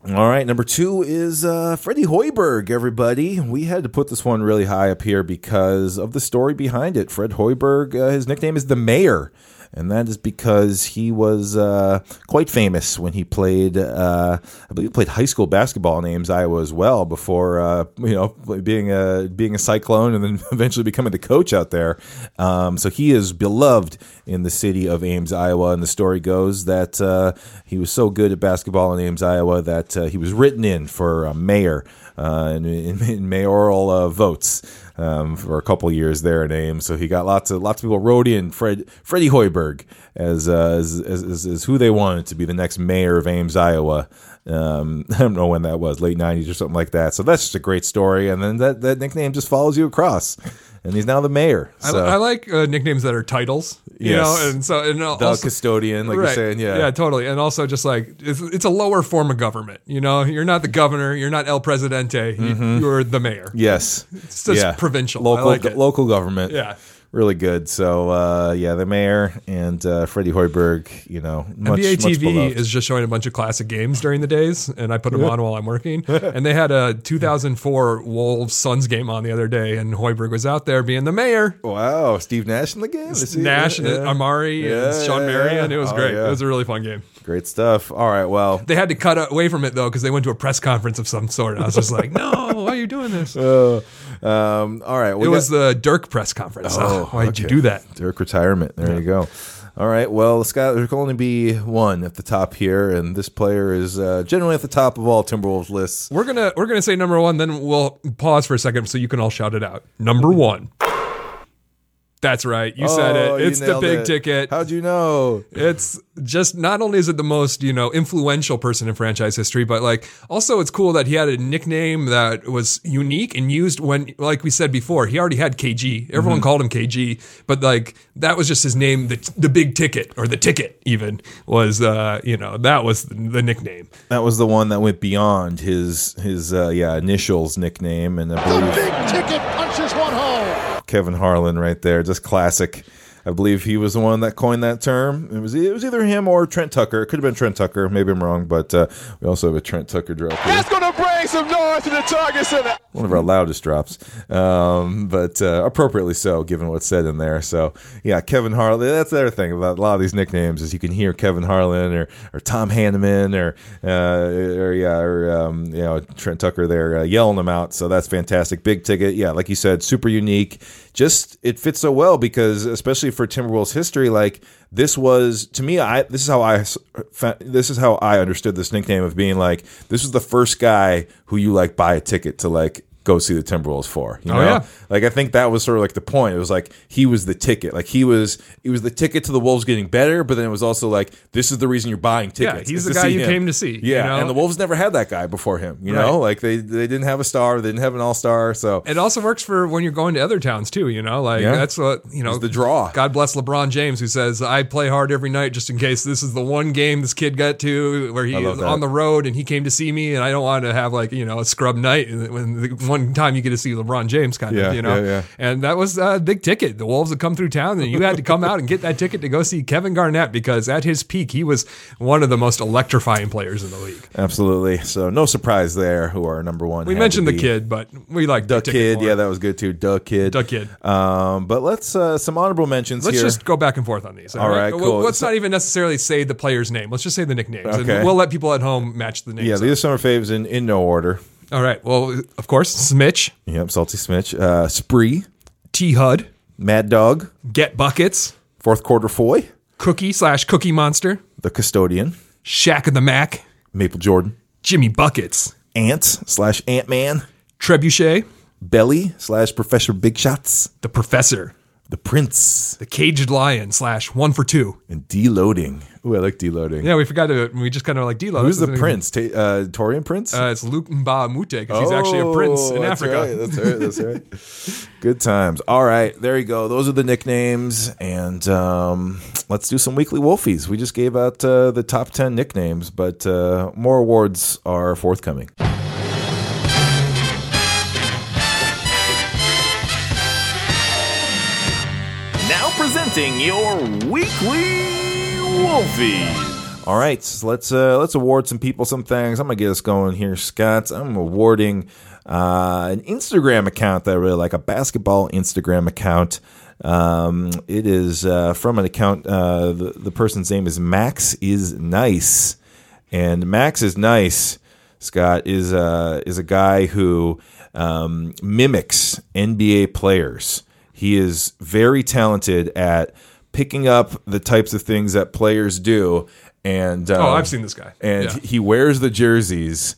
All right, number two is uh, Freddie Hoiberg. Everybody, we had to put this one really high up here because of the story behind it. Fred Hoiberg, uh, his nickname is the Mayor, and that is because he was uh, quite famous when he played. Uh, I believe he played high school basketball in Ames, Iowa, as well. Before uh, you know, being a being a Cyclone and then <laughs> eventually becoming the coach out there. Um, so he is beloved in the city of Ames, Iowa. And the story goes that uh, he was so good at basketball in Ames, Iowa, that uh, he was written in for mayor uh, in, in, mayoral votes. Um, for a couple years there in Ames, so he got lots of lots of people wrote in Fred Freddie Hoiberg as, uh, as, as as who they wanted to be the next mayor of Ames, Iowa. Um, <laughs> I don't know when that was, late '90s or something like that. So that's just a great story, and then that, that nickname just follows you across, and he's now the mayor. I, So I like uh, nicknames that are titles. You Yes. know, and so and the custodian, like you're saying, yeah, yeah, totally. And also, just like it's, it's a lower form of government. You know, you're not the governor, you're not El Presidente, you, you're the mayor. Yes, It's just provincial. I local, like local government. Yeah. Really good. So uh, yeah, the mayor and uh, Freddie Hoiberg. You know, much, NBA much TV beloved. is just showing a bunch of classic games during the days, and I put them on while I'm working. <laughs> and they had a 2004 Wolves Suns game on the other day, and Hoiberg was out there being the mayor. wow. Steve Nash in the game. Nash and yeah. Amar'e Yeah, and Shawn yeah, Marion. It was Oh, great. It was a really fun game. Great stuff. All right. Well, They had to cut away from it though because they went to a press conference of some sort. I was just like, no, why are you doing this? It <laughs> um, all right. we was got- the Dirk press conference. Oh, <laughs> why did you do that? Dirk retirement. There you go. All right. Well, Scott, there can only be one at the top here, and this player is uh, generally at the top of all Timberwolves lists. We're gonna we're gonna say number one, then we'll pause for a second so you can all shout it out. Number one. That's right. You said Oh, it. It's the big it. ticket. How'd you know? It's just not only is it the most, you know, influential person in franchise history, but like also it's cool that he had a nickname that was unique and used when, like we said before, he already had KG. Everyone called him KG, but like that was just his name. The, the big ticket or the ticket even was, uh, you know, that was the nickname. That was the one that went beyond his his uh, yeah initials nickname, and I believe Big ticket punches one hole. Kevin Harlan right there, just classic. I believe he was the one that coined that term. It was it was either him or Trent Tucker. It could have been Trent Tucker. Maybe I'm wrong, but uh, we also have a Trent Tucker here. That's gonna bring some noise to the Target Center. one of our loudest drops, um, but uh, appropriately so, given what's said in there. So, yeah, Kevin Harlan. That's the other thing about a lot of these nicknames is you can hear Kevin Harlan or, or Tom Hanneman or uh, or yeah or um, you know Trent Tucker there uh, yelling them out. So that's fantastic. Big ticket, yeah, like you said, super unique. Just it fits so well because especially for Timberwolves history, like this was to me i this is how i this is how i understood this nickname of being like this was the first guy who you like buy a ticket to like go see the timberwolves for you Oh, know yeah. like i think that was sort of like the point it was like he was the ticket like he was he was the ticket to the wolves getting better but then it was also like this is the reason you're buying tickets. Yeah, he's the guy you him. came to see, you yeah know? and the wolves never had that guy before him you know like they they didn't have a star they didn't have an all-star so It also works for when you're going to other towns too, you know, like Yeah. that's what, you know, It's the draw. God bless LeBron James who says, I play hard every night just in case this is the one game this kid got to where he I is that. on the road and he came to see me and I don't want to have like, you know, a scrub night when the one time you get to see LeBron James kind Yeah, of, you know. yeah, yeah. And that was a big ticket. The Wolves had come through town and you had to come out and get that ticket to go see Kevin Garnett because at his peak he was one of the most electrifying players in the league. absolutely so no surprise there who are number one We mentioned the kid, but we like Duck Kid, yeah, that was good too. Duck Kid, Duck Kid. Um, but let's uh, some honorable mentions Let's here. just go back and forth on these. All right, Well, cool. Let's So- not even necessarily say the player's name. Let's just say the nicknames. Okay. And we'll let people at home match the names. yeah, up. these are some of our faves in, in no order. All right. Well, of course, Smitch, Yep, Salty Smitch, uh, Spree, T Hud, Mad Dog, Get Buckets, Fourth Quarter Foy, Cookie slash Cookie Monster, The Custodian, Shack of the Mac, Maple Jordan, Jimmy Buckets, Ants slash Ant Man, Trebuchet, Belly slash Professor Big Shots, the Professor, The Prince, the Caged Lion slash One for Two. and Deloading. Ooh, I like Deloading. Yeah, we forgot to. We just kind of like D-Lo. Who's the Prince? Ta- uh, Taurean Prince? Uh, it's Luc Mbah a Moute because he's actually a prince in Oh, that's Africa. Right, that's right. That's right. <laughs> Good times. All right, there you go. Those are the nicknames, and um, let's do some weekly Wolfies. We just gave out uh, the top ten nicknames, but uh, more awards are forthcoming. Presenting your weekly Wolfie. All right, so let's uh, let's award some people some things. I'm gonna get us going here, Scott. I'm awarding uh, an Instagram account that I really like, a basketball Instagram account. Um, it is uh, from an account. Uh, the the person's name is Max is nice, and Max is nice. Scott is uh, is a guy who um, mimics NBA players. He is very talented at picking up the types of things that players do. And um, Oh, I've seen this guy. And Yeah. he wears the jerseys,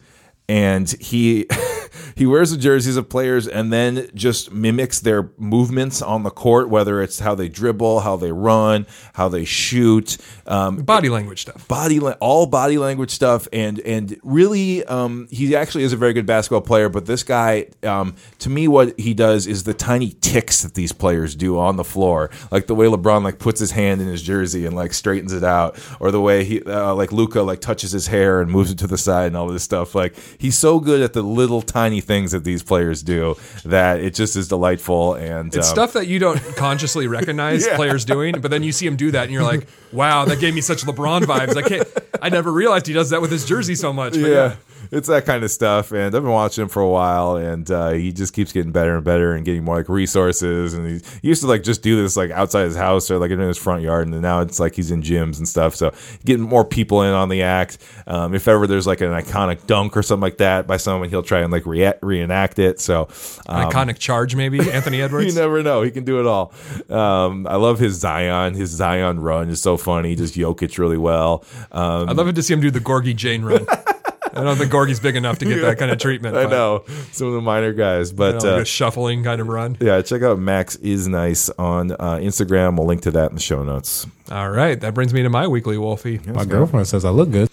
and he <laughs> he wears the jerseys of players, and then just mimics their movements on the court, whether it's how they dribble, how they run, how they shoot. Um, Body language stuff. body la- all body language stuff and and really um, he actually is a very good basketball player but this guy um, to me what he does is the tiny ticks that these players do on the floor like the way LeBron like puts his hand in his jersey and like straightens it out or the way he uh, like Luka like touches his hair and moves it to the side and all this stuff like he's so good at the little tiny things that these players do that it just is delightful and It's um, stuff that you don't consciously <laughs> recognize Yeah. players doing, but then you see him do that, and you're like, "Wow, that gave me such LeBron vibes." I can't. I never realized he does that with his jersey so much. But yeah. yeah. It's that kind of stuff. And I've been watching him for a while, and uh, he just keeps getting better and better and getting more like resources. And he, he used to like just do this like outside his house or like in his front yard, and now it's like he's in gyms and stuff. So getting more people in on the act. Um, if ever there's like an iconic dunk or something like that by someone, he'll try and like rea- reenact it. So um, Iconic charge, maybe Anthony <laughs> Edwards. you never know. He can do it all. Um, I love his Zion. His Zion run is so funny. He just Jokic really well. Um, I'd love it to see him do the Gorgui Dieng run. <laughs> I don't think Gorgui's big enough to get that kind of treatment. <laughs> I but, know some of the minor guys, you but know, like uh, a shuffling kind of run. yeah, check out Max is nice on uh, Instagram. We'll link to that in the show notes. All right, that brings me to my weekly Wolfie. My girlfriend says I look good.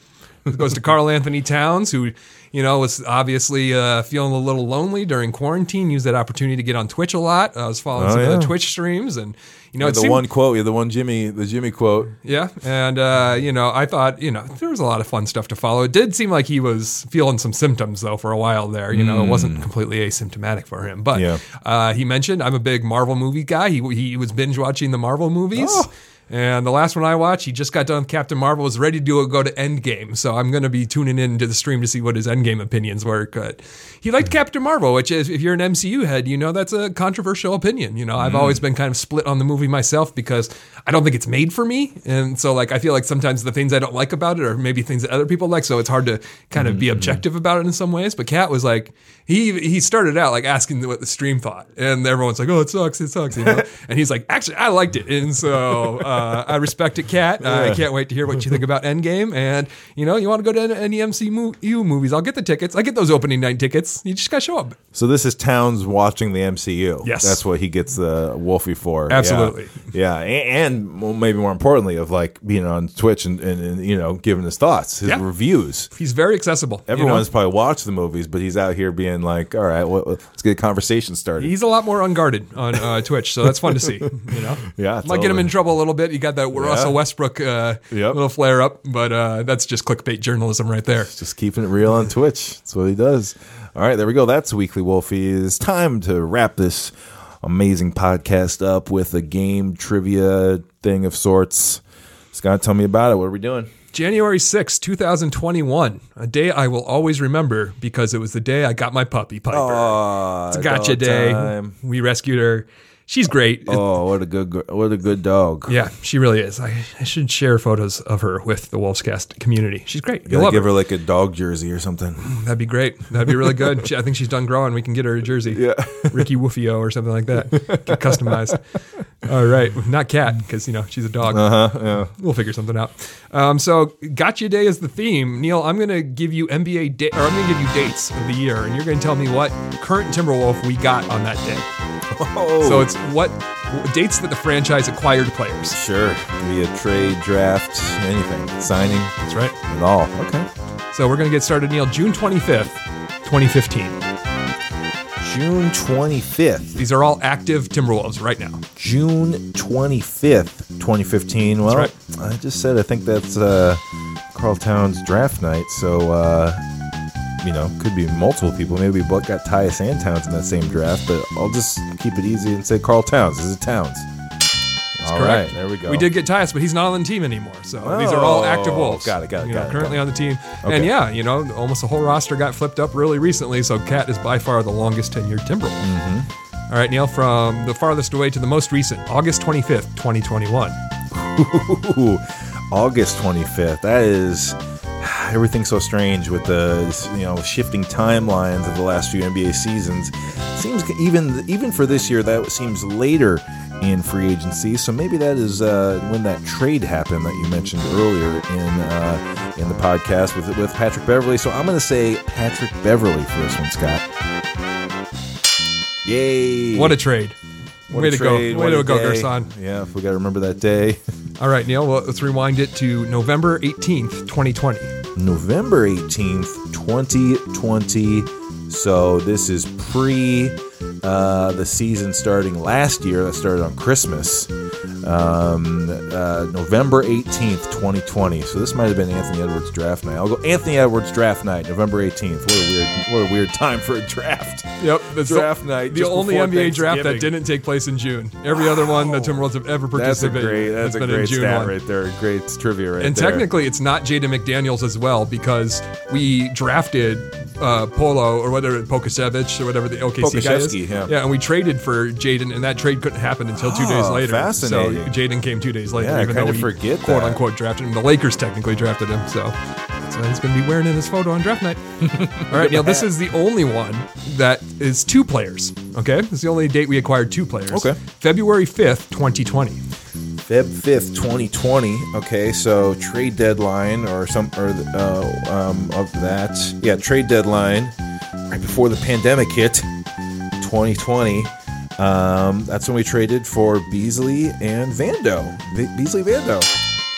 It goes to Karl-Anthony Towns, who, you know, was obviously uh, feeling a little lonely during quarantine. Used that opportunity to get on Twitch a lot. I was following Oh, some of the Twitch streams, and you know, Yeah, the seemed- one quote, yeah, the one Jimmy, the Jimmy quote. Yeah, and uh, you know, I thought you know there was a lot of fun stuff to follow. It did seem like he was feeling some symptoms though for a while there. You know, it wasn't completely asymptomatic for him. But. Yeah. uh, he mentioned I'm a big Marvel movie guy. He he was binge watching the Marvel movies. Oh. And the last one I watched, he just got done with Captain Marvel, was ready to do go to Endgame. So I'm going to be tuning in to the stream to see what his Endgame opinions were. But he liked Captain Marvel, which is, if you're an MCU head, you know that's a controversial opinion. You know, I've always been kind of split on the movie myself because I don't think it's made for me. And so, like, I feel like sometimes the things I don't like about it are maybe things that other people like. So it's hard to kind of be objective about it in some ways. But Kat was like, he he started out like asking what the stream thought, and everyone's like, "Oh, it sucks, it sucks," you know. <laughs> and he's like, "Actually, I liked it," and so uh, I respect it, Kat. Uh, I can't wait to hear what you think about Endgame. And you know, you want to go to any MCU movies? I'll get the tickets. I get those opening night tickets. You just gotta show up. So this is Towns watching the MCU. Yes. that's what he gets the Wolfie for. Absolutely. yeah, yeah. And, and well, maybe more importantly, of like being on Twitch and, and, and you know giving his thoughts, his Yeah. reviews. He's very accessible. you know? Everyone's probably watched the movies, but he's out here being like, "All right, well, let's get a conversation started." He's a lot more unguarded on uh, <laughs> Twitch, so that's fun to see. You know, <laughs> Yeah, might get him totally. in trouble a little bit. You got that Russell Westbrook uh, Yep. little flare up, but uh, that's just clickbait journalism right there. just keeping it real on Twitch. That's what he does. All right, there we go. That's Weekly Wolfie. It's time to wrap this amazing podcast up with a game trivia thing of sorts. Scott, tell me about it. What are we doing? January sixth, 2021, a day I will always remember because it was the day I got my puppy Piper. Oh, it's a gotcha day. time. We rescued her. She's great. Oh, what a good, what a good dog. yeah, she really is. I, I should share photos of her with the Wolfscast community. She's great. Gotta love give her. like a dog jersey or something. That'd be great. That'd be really good. She, I think she's done growing. We can get her a jersey. Yeah. <laughs> Ricky Woofio or something like that. Get customized. <laughs> All right. Not cat, because, you know, she's a dog. Uh-huh, yeah. We'll figure something out. Um, so, Gotcha Day is the theme. Neil, I'm going to give you NBA da- or I'm to give you dates of the year, and you're going to tell me what current Timberwolf we got on that day. Oh, So it's what dates that the franchise acquired players. sure. via trade, draft, anything, signing, That's right. At all. Okay. So we're going to get started, Neil, June 25th, 2015. June twenty fifth. These are all active Timberwolves right now. June 25th, 2015. Well, right. I just said I think that's uh, Karl Towns draft night. So, uh, you know, could be multiple people. Maybe both got Tyus and Towns in that same draft, but I'll just keep it easy and say Karl Towns. This is Towns. All right, Correct. there we go. We did get Tyus, but he's not on the team anymore. So these are all active Oh, Wolves. got it, got it, You got know, it, currently got on the team. Okay. And yeah, you know, almost the whole roster got flipped up really recently. So Kat is by far the longest tenured Timberwolf. Mm-hmm. All right, Neil, from the farthest away to the most recent, August 25th, 2021. <laughs> Ooh, August 25th. That is <sighs> everything's so strange with the you know shifting timelines of the last few NBA seasons. Seems even even for this year that seems later in free agency. So maybe that is uh, when that trade happened that you mentioned earlier in uh, in the podcast with with Patrick Beverley. So I'm going to say Patrick Beverley for this one, Scott. Yay! What a trade. What way to trade, go. Way to go, day. Gersson. Yeah, if we got to remember that day. <laughs> All right, Neil, well, let's rewind it to November 18th, 2020. November 18th, 2020. So this is pre uh, the season starting last year. That started on Christmas. Um, uh, November 18th, 2020. So this might have been Anthony Edwards draft night. I'll go Anthony Edwards draft night, November 18th. What a weird, what a weird time for a draft. Yep, that's Draft the, night, The only NBA draft that didn't take place in June. Every other one that the Timberwolves have ever That's a participated great, in that's has a been in great June stat one. right there. Great trivia right And there. technically, it's not Jaden McDaniels as well because we drafted uh, Polo or whatever Pokasevich or whatever the OKC guy is. Pokusevski, yeah. and we traded for Jaden, and that trade couldn't happen until two days Oh, later. fascinating. So Jaden came two days later, Yeah, even though we forget quote that. unquote drafted him. The Lakers technically drafted him, so. So he's going to be wearing in his photo on draft night. <laughs> All right, now this is the only one that is two players. Okay, this is the only date we acquired two players. Okay. February 5th, 2020. Feb 5th, 2020. Okay, so trade deadline or some or uh, um, of that. Yeah, trade deadline right before the pandemic hit, 2020. Um, that's when we traded for Beasley and Vando. Be- Beasley Vando.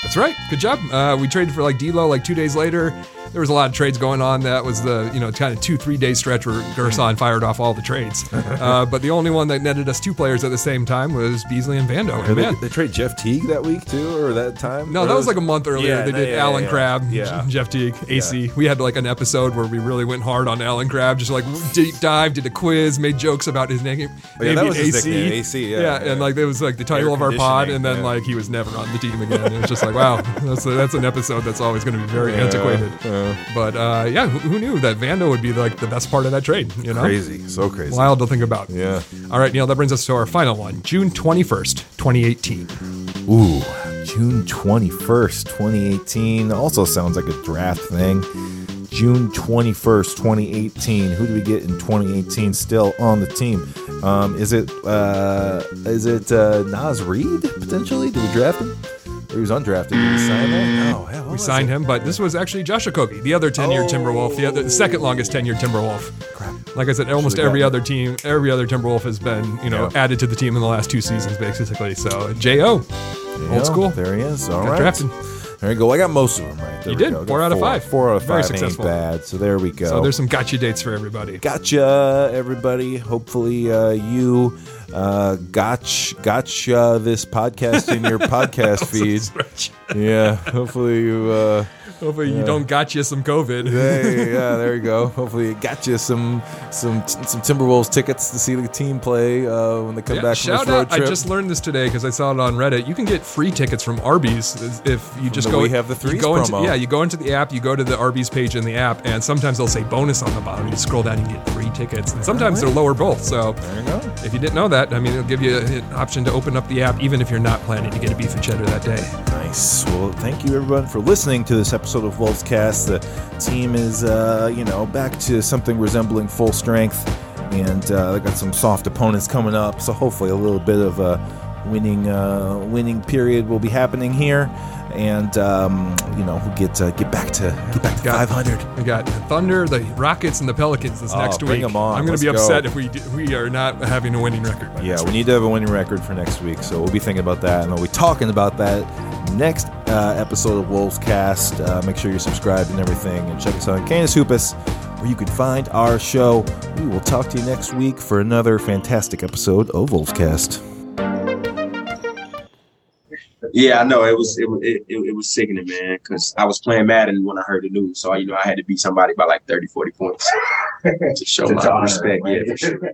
That's right. Good job. Uh, we traded for like D'Lo like two days later. There was a lot of trades going on. That was the you know kind of two three day stretch where Gersson fired off all the trades. <laughs> Uh, but the only one that netted us two players at the same time was Beasley and Vando. And they, they trade Jeff Teague that week too, or that time? no, Or that was like a month earlier. Yeah, they did yeah, Alan yeah, Crabbe, yeah. <laughs> Jeff Teague, AC. We had like an episode where we really went hard on Allen Crabbe, just like deep dive, did a quiz, made jokes about his name. Oh, yeah, that was his AC. nickname, AC, yeah, and like it was like the title Air of our pod, and then like he was never on the team again. It was just like wow, <laughs> that's a, that's an episode that's always going to be very antiquated. But uh, yeah, who, who knew that Vando would be like the best part of that trade? You know, crazy, so crazy. wild to think about. Yeah. All right, Neil, that brings us to our final one, June twenty first, twenty eighteen. Ooh, June 21st, 2018. Also sounds like a draft thing. June 21st, 2018. Who do we get in 2018 still on the team? Um, is it uh, is it uh, Naz Reid potentially? Do we draft him? He was undrafted. Did we sign him? No, hell, We signed him, but this was actually Josh Okogie, the other 10 year Oh. Timberwolf, the, other, the second longest 10 year Timberwolf. Crap. Like I said, almost Should've every other team, every other Timberwolf has been, you know, Yeah. added to the team in the last two seasons, basically. So, J.O. Old school. There he is. All Got right. drafted. There you go. I got most of them right. There You did. go. Four out of five. Four out of Very five successful. ain't bad. So there we go. So, there's some gotcha dates for everybody. Gotcha, everybody. Hopefully, uh, you uh, gotch gotcha this podcast in your <laughs> podcast feed. Yeah. Hopefully, you. Uh, Hopefully, you don't gotcha some COVID. hey, yeah, <laughs> there you go. Hopefully, it got you some some some Timberwolves tickets to see the team play uh, when they come Yeah, back from shout this road out! I trip. just learned this today because I saw it on Reddit. You can get free tickets from Arby's if you just the go. We Have the you Threes go into, promo. Yeah, you go into the app. You go to the Arby's page in the app, and sometimes they'll say bonus on the bottom. You scroll down, and you get free tickets, and sometimes they're lower both. So there you go. if you didn't know that, I mean, it'll give you an option to open up the app, even if you're not planning to get a beef and cheddar that day. Nice. Well, thank you everyone for listening to this episode of Wolves Cast. The team is, uh, you know, back to something resembling full strength, and uh, they got some soft opponents coming up. So hopefully, a little bit of a winning, uh, winning period will be happening here, and um, you know, we'll get uh, get back to get back to Got- 500. We got the Thunder, the Rockets, and the Pelicans this Oh, next bring week. 'em on. I'm going to be go. upset if we do, we are not having a winning record. by Yeah, we need to have a winning record for next week, so we'll be thinking about that, and we'll be talking about that next uh, episode of Wolves Cast. Uh, make sure you're subscribed and everything, and check us out on Canis Hoopus, where you can find our show. We will talk to you next week for another fantastic episode of Wolves Cast. Yeah, I know it was it it, it, was sickening, man. Because I was playing Madden when I heard the news, so you know I had to beat somebody by like 30, 40 points <laughs> to show my respect. Yeah, for sure.